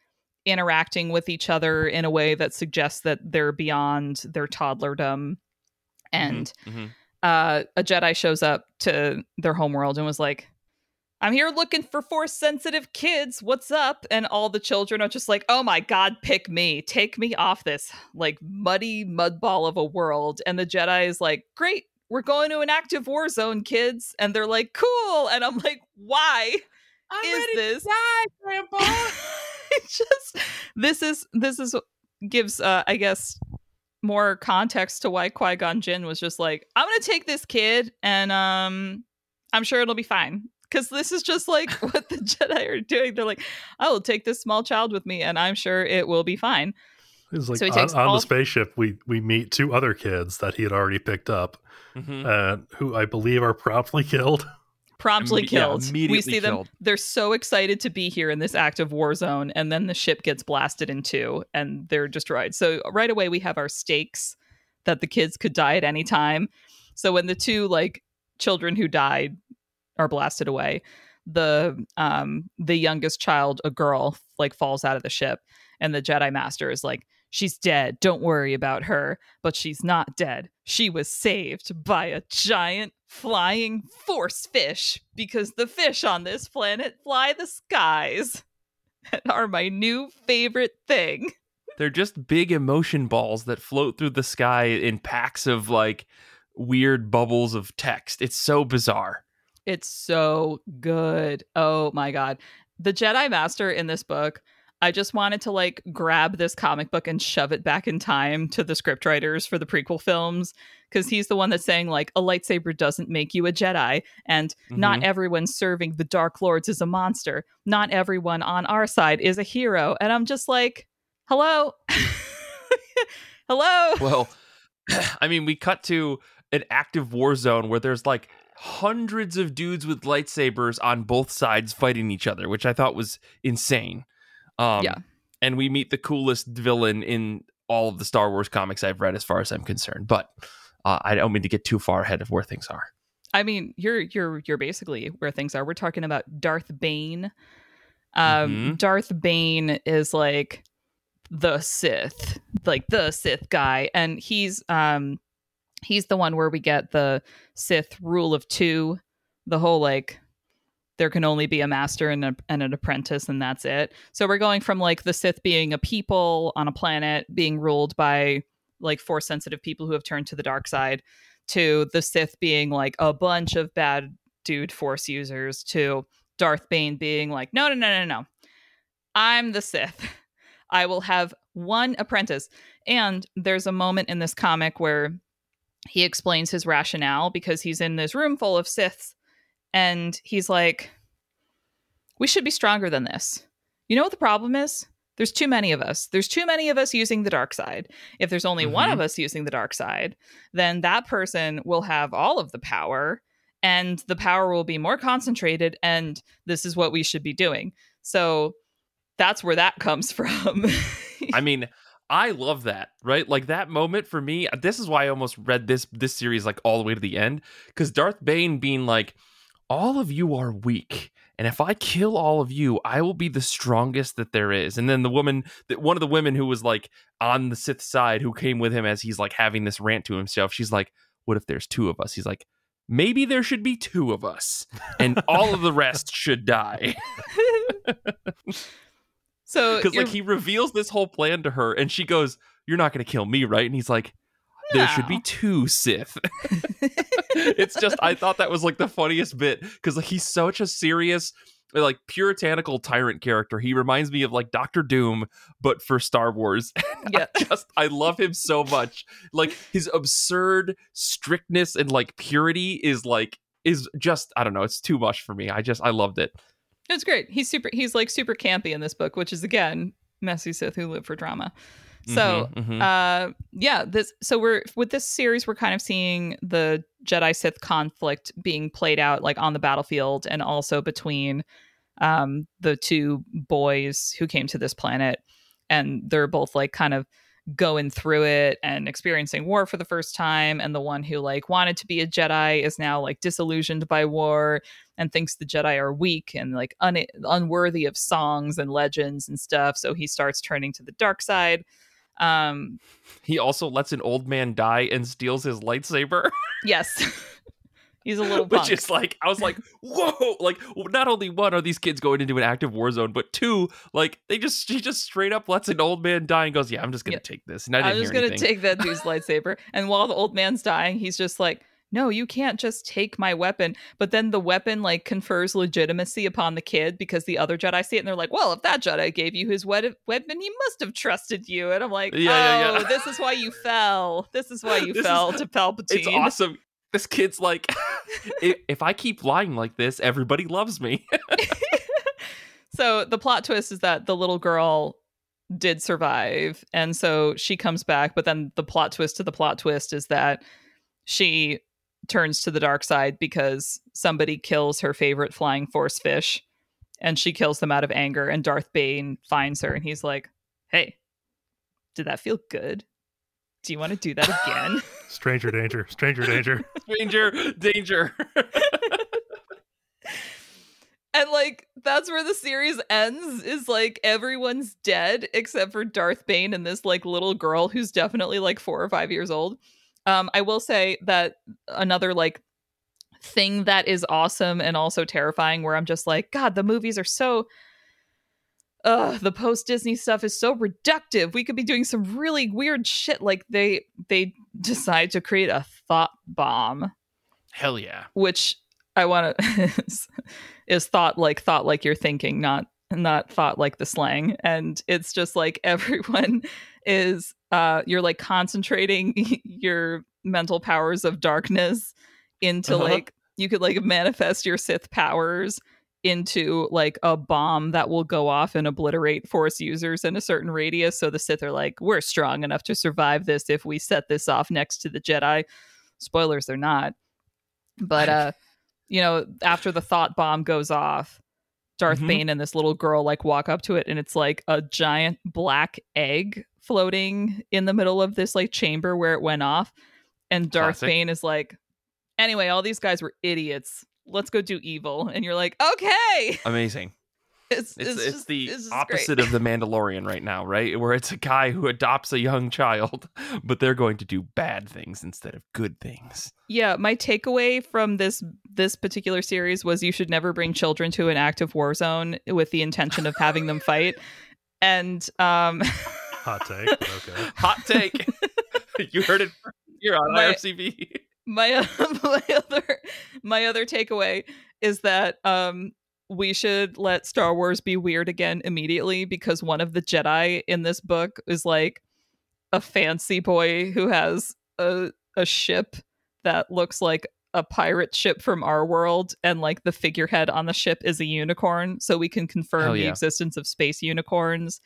interacting with each other in a way that suggests that they're beyond their toddlerdom. And Mhm. Uh, a Jedi shows up to their homeworld and was like, I'm here looking for force sensitive kids. What's up? And all the children are just like, oh my God, pick me. Take me off this like muddy mud ball of a world. And the Jedi is like, great, we're going to an active war zone, kids. And they're like, cool. And I'm like, why is this? Grandpa. it just this is this is gives uh I guess more context to why Qui Gon Jinn was just like, I'm gonna take this kid and um I'm sure it'll be fine. Cause this is just like what the Jedi are doing. They're like, I will take this small child with me and I'm sure it will be fine. It's like So he on, on all- the spaceship, we we meet two other kids that he had already picked up, Mhm. uh, who I believe are promptly killed. Promptly Imme- yeah, killed. we immediately see them. They're so excited to be here in this active war zone, and then the ship gets blasted in two and they're destroyed. So right away we have our stakes that the kids could die at any time. So when the two like children who died are blasted away, the um the youngest child, a girl, like falls out of the ship, and the Jedi Master is like, She's dead. Don't worry about her. But she's not dead. She was saved by a giant flying force fish because the fish on this planet fly the skies and are my new favorite thing. They're just big emotion balls that float through the sky in packs of like weird bubbles of text. It's so bizarre. It's so good. Oh my god. The Jedi Master in this book, I just wanted to like grab this comic book and shove it back in time to the scriptwriters for the prequel films because he's the one that's saying like a lightsaber doesn't make you a Jedi and not mm-hmm. everyone serving the Dark Lords is a monster. Not everyone on our side is a hero. And I'm just like, hello. hello. Well, I mean, we cut to an active war zone where there's like hundreds of dudes with lightsabers on both sides fighting each other, which I thought was insane. Um, Yeah. And we meet the coolest villain in all of the Star Wars comics I've read, as far as I'm concerned. But uh, I don't mean to get too far ahead of where things are. I mean, you're you're you're basically where things are. We're talking about Darth Bane. Um, Mhm. Darth Bane is like the Sith, like the Sith guy, and he's um he's the one where we get the Sith rule of two, the whole like there can only be a master and, a, and an apprentice and that's it. So we're going from like the Sith being a people on a planet being ruled by like force sensitive people who have turned to the dark side to the Sith being like a bunch of bad dude force users to Darth Bane being like, no, no, no, no, no. I'm the Sith. I will have one apprentice. And there's a moment in this comic where he explains his rationale because he's in this room full of Siths and he's like, we should be stronger than this. You know what the problem is? There's too many of us. There's too many of us using the dark side. If there's only one Mhm. of us using the dark side, then that person will have all of the power and the power will be more concentrated and this is what we should be doing. So that's where that comes from. I mean, I love that, right? Like that moment for me. This is why I almost read this this series like all the way to the end because Darth Bane being like, "All of you are weak, and if I kill all of you, I will be the strongest that there is. And then the woman, that one of the women who was like on the Sith side, who came with him as he's like having this rant to himself, she's like, "What if there's two of us?" He's like, "Maybe there should be two of us, and all of the rest should die." so Because like he reveals this whole plan to her, and she goes, "You're not going to kill me, right?" And he's like. There should be two Sith. it's just I thought that was like the funniest bit because like he's such a serious, like puritanical tyrant character. He reminds me of like Doctor Doom, but for Star Wars. yeah. just I love him so much. Like his absurd strictness and like purity is like is just I don't know. It's too much for me. I just I loved it. It's great. He's super. He's like super campy in this book, which is again messy Sith who live for drama. So, Mhm, mhm. uh, yeah, this. So we're with this series, we're kind of seeing the Jedi Sith conflict being played out like on the battlefield, and also between um, the two boys who came to this planet, and they're both like kind of going through it and experiencing war for the first time and the one who like wanted to be a jedi is now like disillusioned by war and thinks the Jedi are weak and like un- unworthy of songs and legends and stuff. So he starts turning to the dark side. Um, he also lets an old man die and steals his lightsaber. yes, he's a little Which punk. is like, I was like, whoa! Like, not only one are these kids going into an active war zone, but two, like, they just she just straight up lets an old man die and goes, "Yeah, I'm just gonna Yeah. take this." And I I'm just gonna anything. take that dude's lightsaber. And while the old man's dying, he's just like, "No, you can't just take my weapon." But then the weapon like confers legitimacy upon the kid because the other Jedi see it and they're like, "Well, if that Jedi gave you his weapon, he must have trusted you." And I'm like, Yeah, yeah, "Oh, yeah. this is why you fell. This is why you This is- fell to Palpatine." It's awesome. This kid's like, if, if I keep lying like this, everybody loves me. so the plot twist is that the little girl did survive and so she comes back but then the plot twist to the plot twist is that she turns to the dark side because somebody kills her favorite flying force fish and she kills them out of anger and Darth Bane finds her and he's like hey did that feel good do you want to do that again Stranger danger, stranger danger. danger, danger. And like that's where the series ends is like everyone's dead except for Darth Bane and this like little girl who's definitely like 4 or 5 years old. Um I will say that another like thing that is awesome and also terrifying where I'm just like god the movies are so uh the post Disney stuff is so reductive. We could be doing some really weird shit like they they decide to create a thought bomb Hell yeah. which I want to is, is thought like thought like you're thinking, not not thought like the slang. And it's just like everyone is uh you're like concentrating your mental powers of darkness into Uh-huh. like you could like manifest your Sith powers into like a bomb that will go off and obliterate force users in a certain radius so the sith are like we're strong enough to survive this if we set this off next to the jedi spoilers they're not but uh you know after the thought bomb goes off darth Mhm. bane and this little girl like walk up to it and it's like a giant black egg floating in the middle of this like chamber where it went off and darth Classic. bane is like anyway all these guys were idiots let's go do evil and you're like okay Amazing. it's It's, it's, it's, just- the opposite of the Mandalorian right now, right? Where it's a guy who adopts a young child, but they're going to do bad things instead of good things. yeah my takeaway from this this particular series was you should never bring children to an active war zone with the intention of having them fight and um Hot take. Okay. Hot take. you heard it here on My- IRCB. my my other my other takeaway is that um we should let Star Wars be weird again immediately because one of the Jedi in this book is like a fancy boy who has a a ship that looks like a pirate ship from our world and like the figurehead on the ship is a unicorn so we can confirm Hell the existence of space unicorns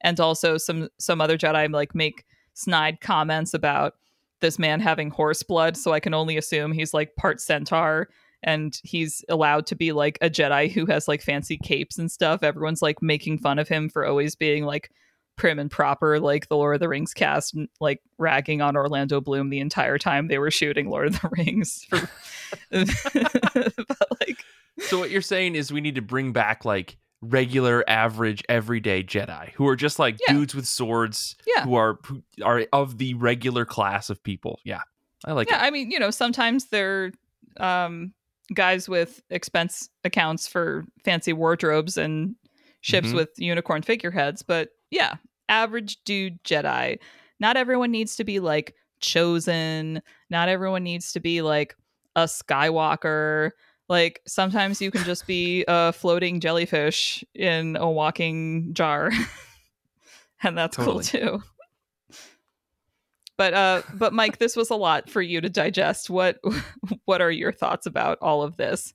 and also some some other Jedi like make snide comments about this man having horse blood, so I can only assume he's like part centaur and he's allowed to be like a Jedi who has like fancy capes and stuff. Everyone's like making fun of him for always being like prim and proper, like the Lord of the Rings cast, like ragging on Orlando Bloom the entire time they were shooting Lord of the Rings. For... but like, So what you're saying is we need to bring back like regular, average, everyday Jedi who are just like Yeah. dudes with swords Yeah. who are who are of the regular class of people. Yeah, I like yeah, it. I mean, you know, sometimes they're um, guys with expense accounts for fancy wardrobes and ships Mhm. with unicorn figureheads, but yeah, average dude Jedi. Not everyone needs to be like chosen. Not everyone needs to be like a Skywalker. Like sometimes you can just be a floating jellyfish in a walking jar. and that's Totally. cool too. But uh but Mike, this was a lot for you to digest. What what are your thoughts about all of this?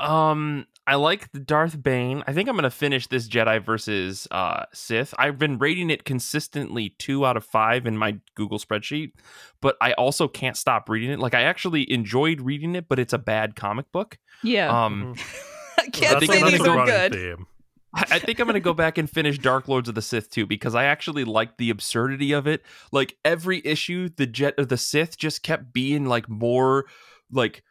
Um, I like the Darth Bane. I think I'm gonna finish this Jedi versus uh Sith. I've been rating it consistently two out of five in my Google spreadsheet, but I also can't stop reading it. Like I actually enjoyed reading it, but it's a bad comic book. Yeah. Um, I can't think say that's these are good. theme. I I think I'm gonna go back and finish Dark Lords of the Sith too because I actually liked the absurdity of it. Like every issue, the Jet of the Sith just kept being like more like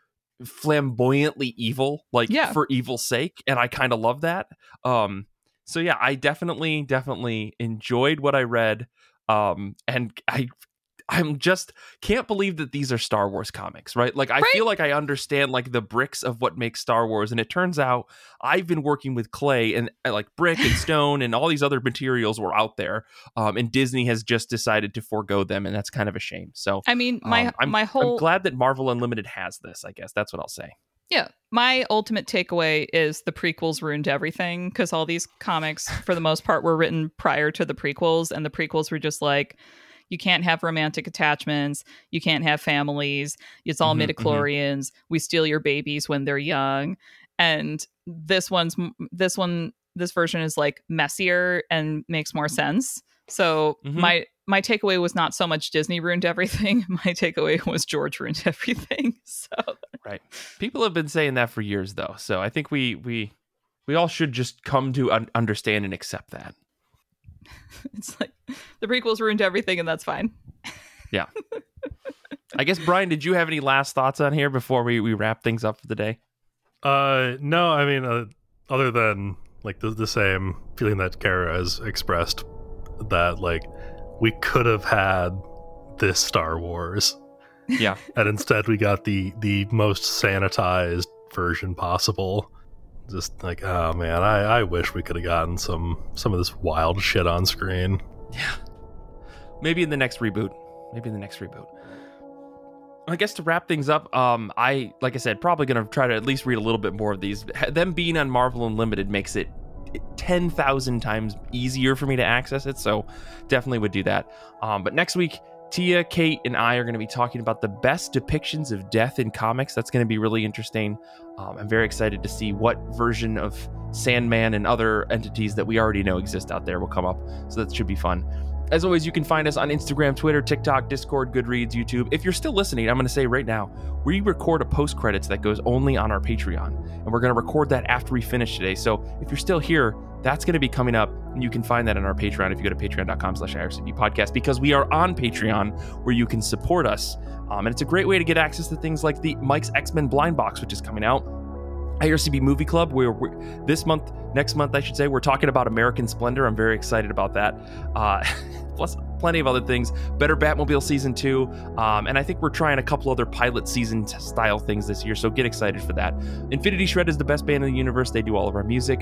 flamboyantly evil, like Yeah. for evil's sake, and I kind of love that. Um, so yeah, I definitely, definitely enjoyed what I read. Um, and I. I'm just can't believe that these are Star Wars comics, right? Like I Right. feel like I understand like the bricks of what makes Star Wars, and it turns out I've been working with clay and uh, like brick and stone and all these other materials were out there, um, and Disney has just decided to forego them, and that's kind of a shame. So I mean, my um, I'm, my whole I'm glad that Marvel Unlimited has this. I guess that's what I'll say. Yeah. My ultimate takeaway is the prequels ruined everything because all these comics, for the most part, were written prior to the prequels, and the prequels were just like, you can't have romantic attachments, you can't have families, it's all Mhm, mhm. midichlorians, we steal your babies when they're young. And this one's this one this version is like messier and makes more sense. So Mhm. my my takeaway was not so much Disney ruined everything. My takeaway was George ruined everything. So right, People have been saying that for years, though. So I think we we we all should just come to un- understand and accept that. It's like the prequels ruined everything, and that's fine. Yeah. I guess Brian, did you have any last thoughts on here before we we wrap things up for the day? Uh, no, I mean, uh, other than like the, the same feeling that Kara has expressed, that like we could have had this Star Wars, Yeah, and instead we got the the most sanitized version possible. Just like, oh man, I, I wish we could have gotten some some of this wild shit on screen. Yeah. Maybe in the next reboot. Maybe in the next reboot. I guess to wrap things up, um, I like I said, probably gonna try to at least read a little bit more of these. Them being on Marvel Unlimited makes it ten thousand times easier for me to access it. So definitely would do that. Um, but next week, Tia, Kate, and I are going to be talking about the best depictions of death in comics. That's going to be really interesting. Um, I'm very excited to see what version of Sandman and other entities that we already know exist out there will come up. So that should be fun. As always, you can find us on Instagram, Twitter, TikTok, Discord, Goodreads, YouTube. If you're still listening, I'm going to say right now, we record a post credits that goes only on our Patreon, and we're going to record that after we finish today. So if you're still here, that's going to be coming up, and you can find that on our Patreon if you go to patreon.com slash IRCB podcast, because we are on Patreon where you can support us. Um, and it's a great way to get access to things like the Mike's X-Men Blind Box, which is coming out. IRCB Movie Club, where we're, this month, next month, I should say, we're talking about American Splendor. I'm very excited about that. Uh, plus, plenty of other things. Better Batmobile Season 2. Um, and I think we're trying a couple other pilot season style things this year, so get excited for that. Infinity Shred is the best band in the universe. They do all of our music.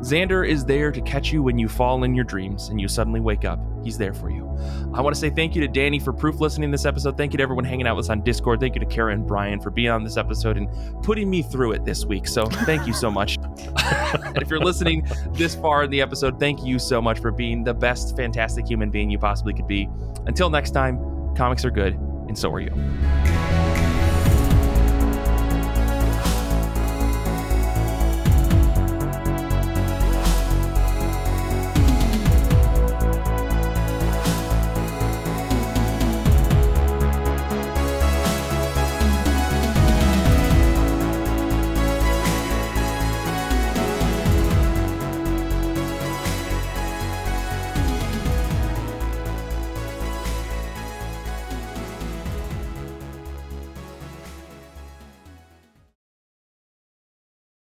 Zander is there to catch you when you fall in your dreams and you suddenly wake up. He's there for you. I want to say thank you to Danny for proof listening this episode. Thank you to everyone hanging out with us on Discord. Thank you to Kara and Brian for being on this episode and putting me through it this week. So thank you so much. if you're listening this far in the episode, thank you so much for being the best, fantastic human being you possibly could be. Until next time, comics are good, and so are you.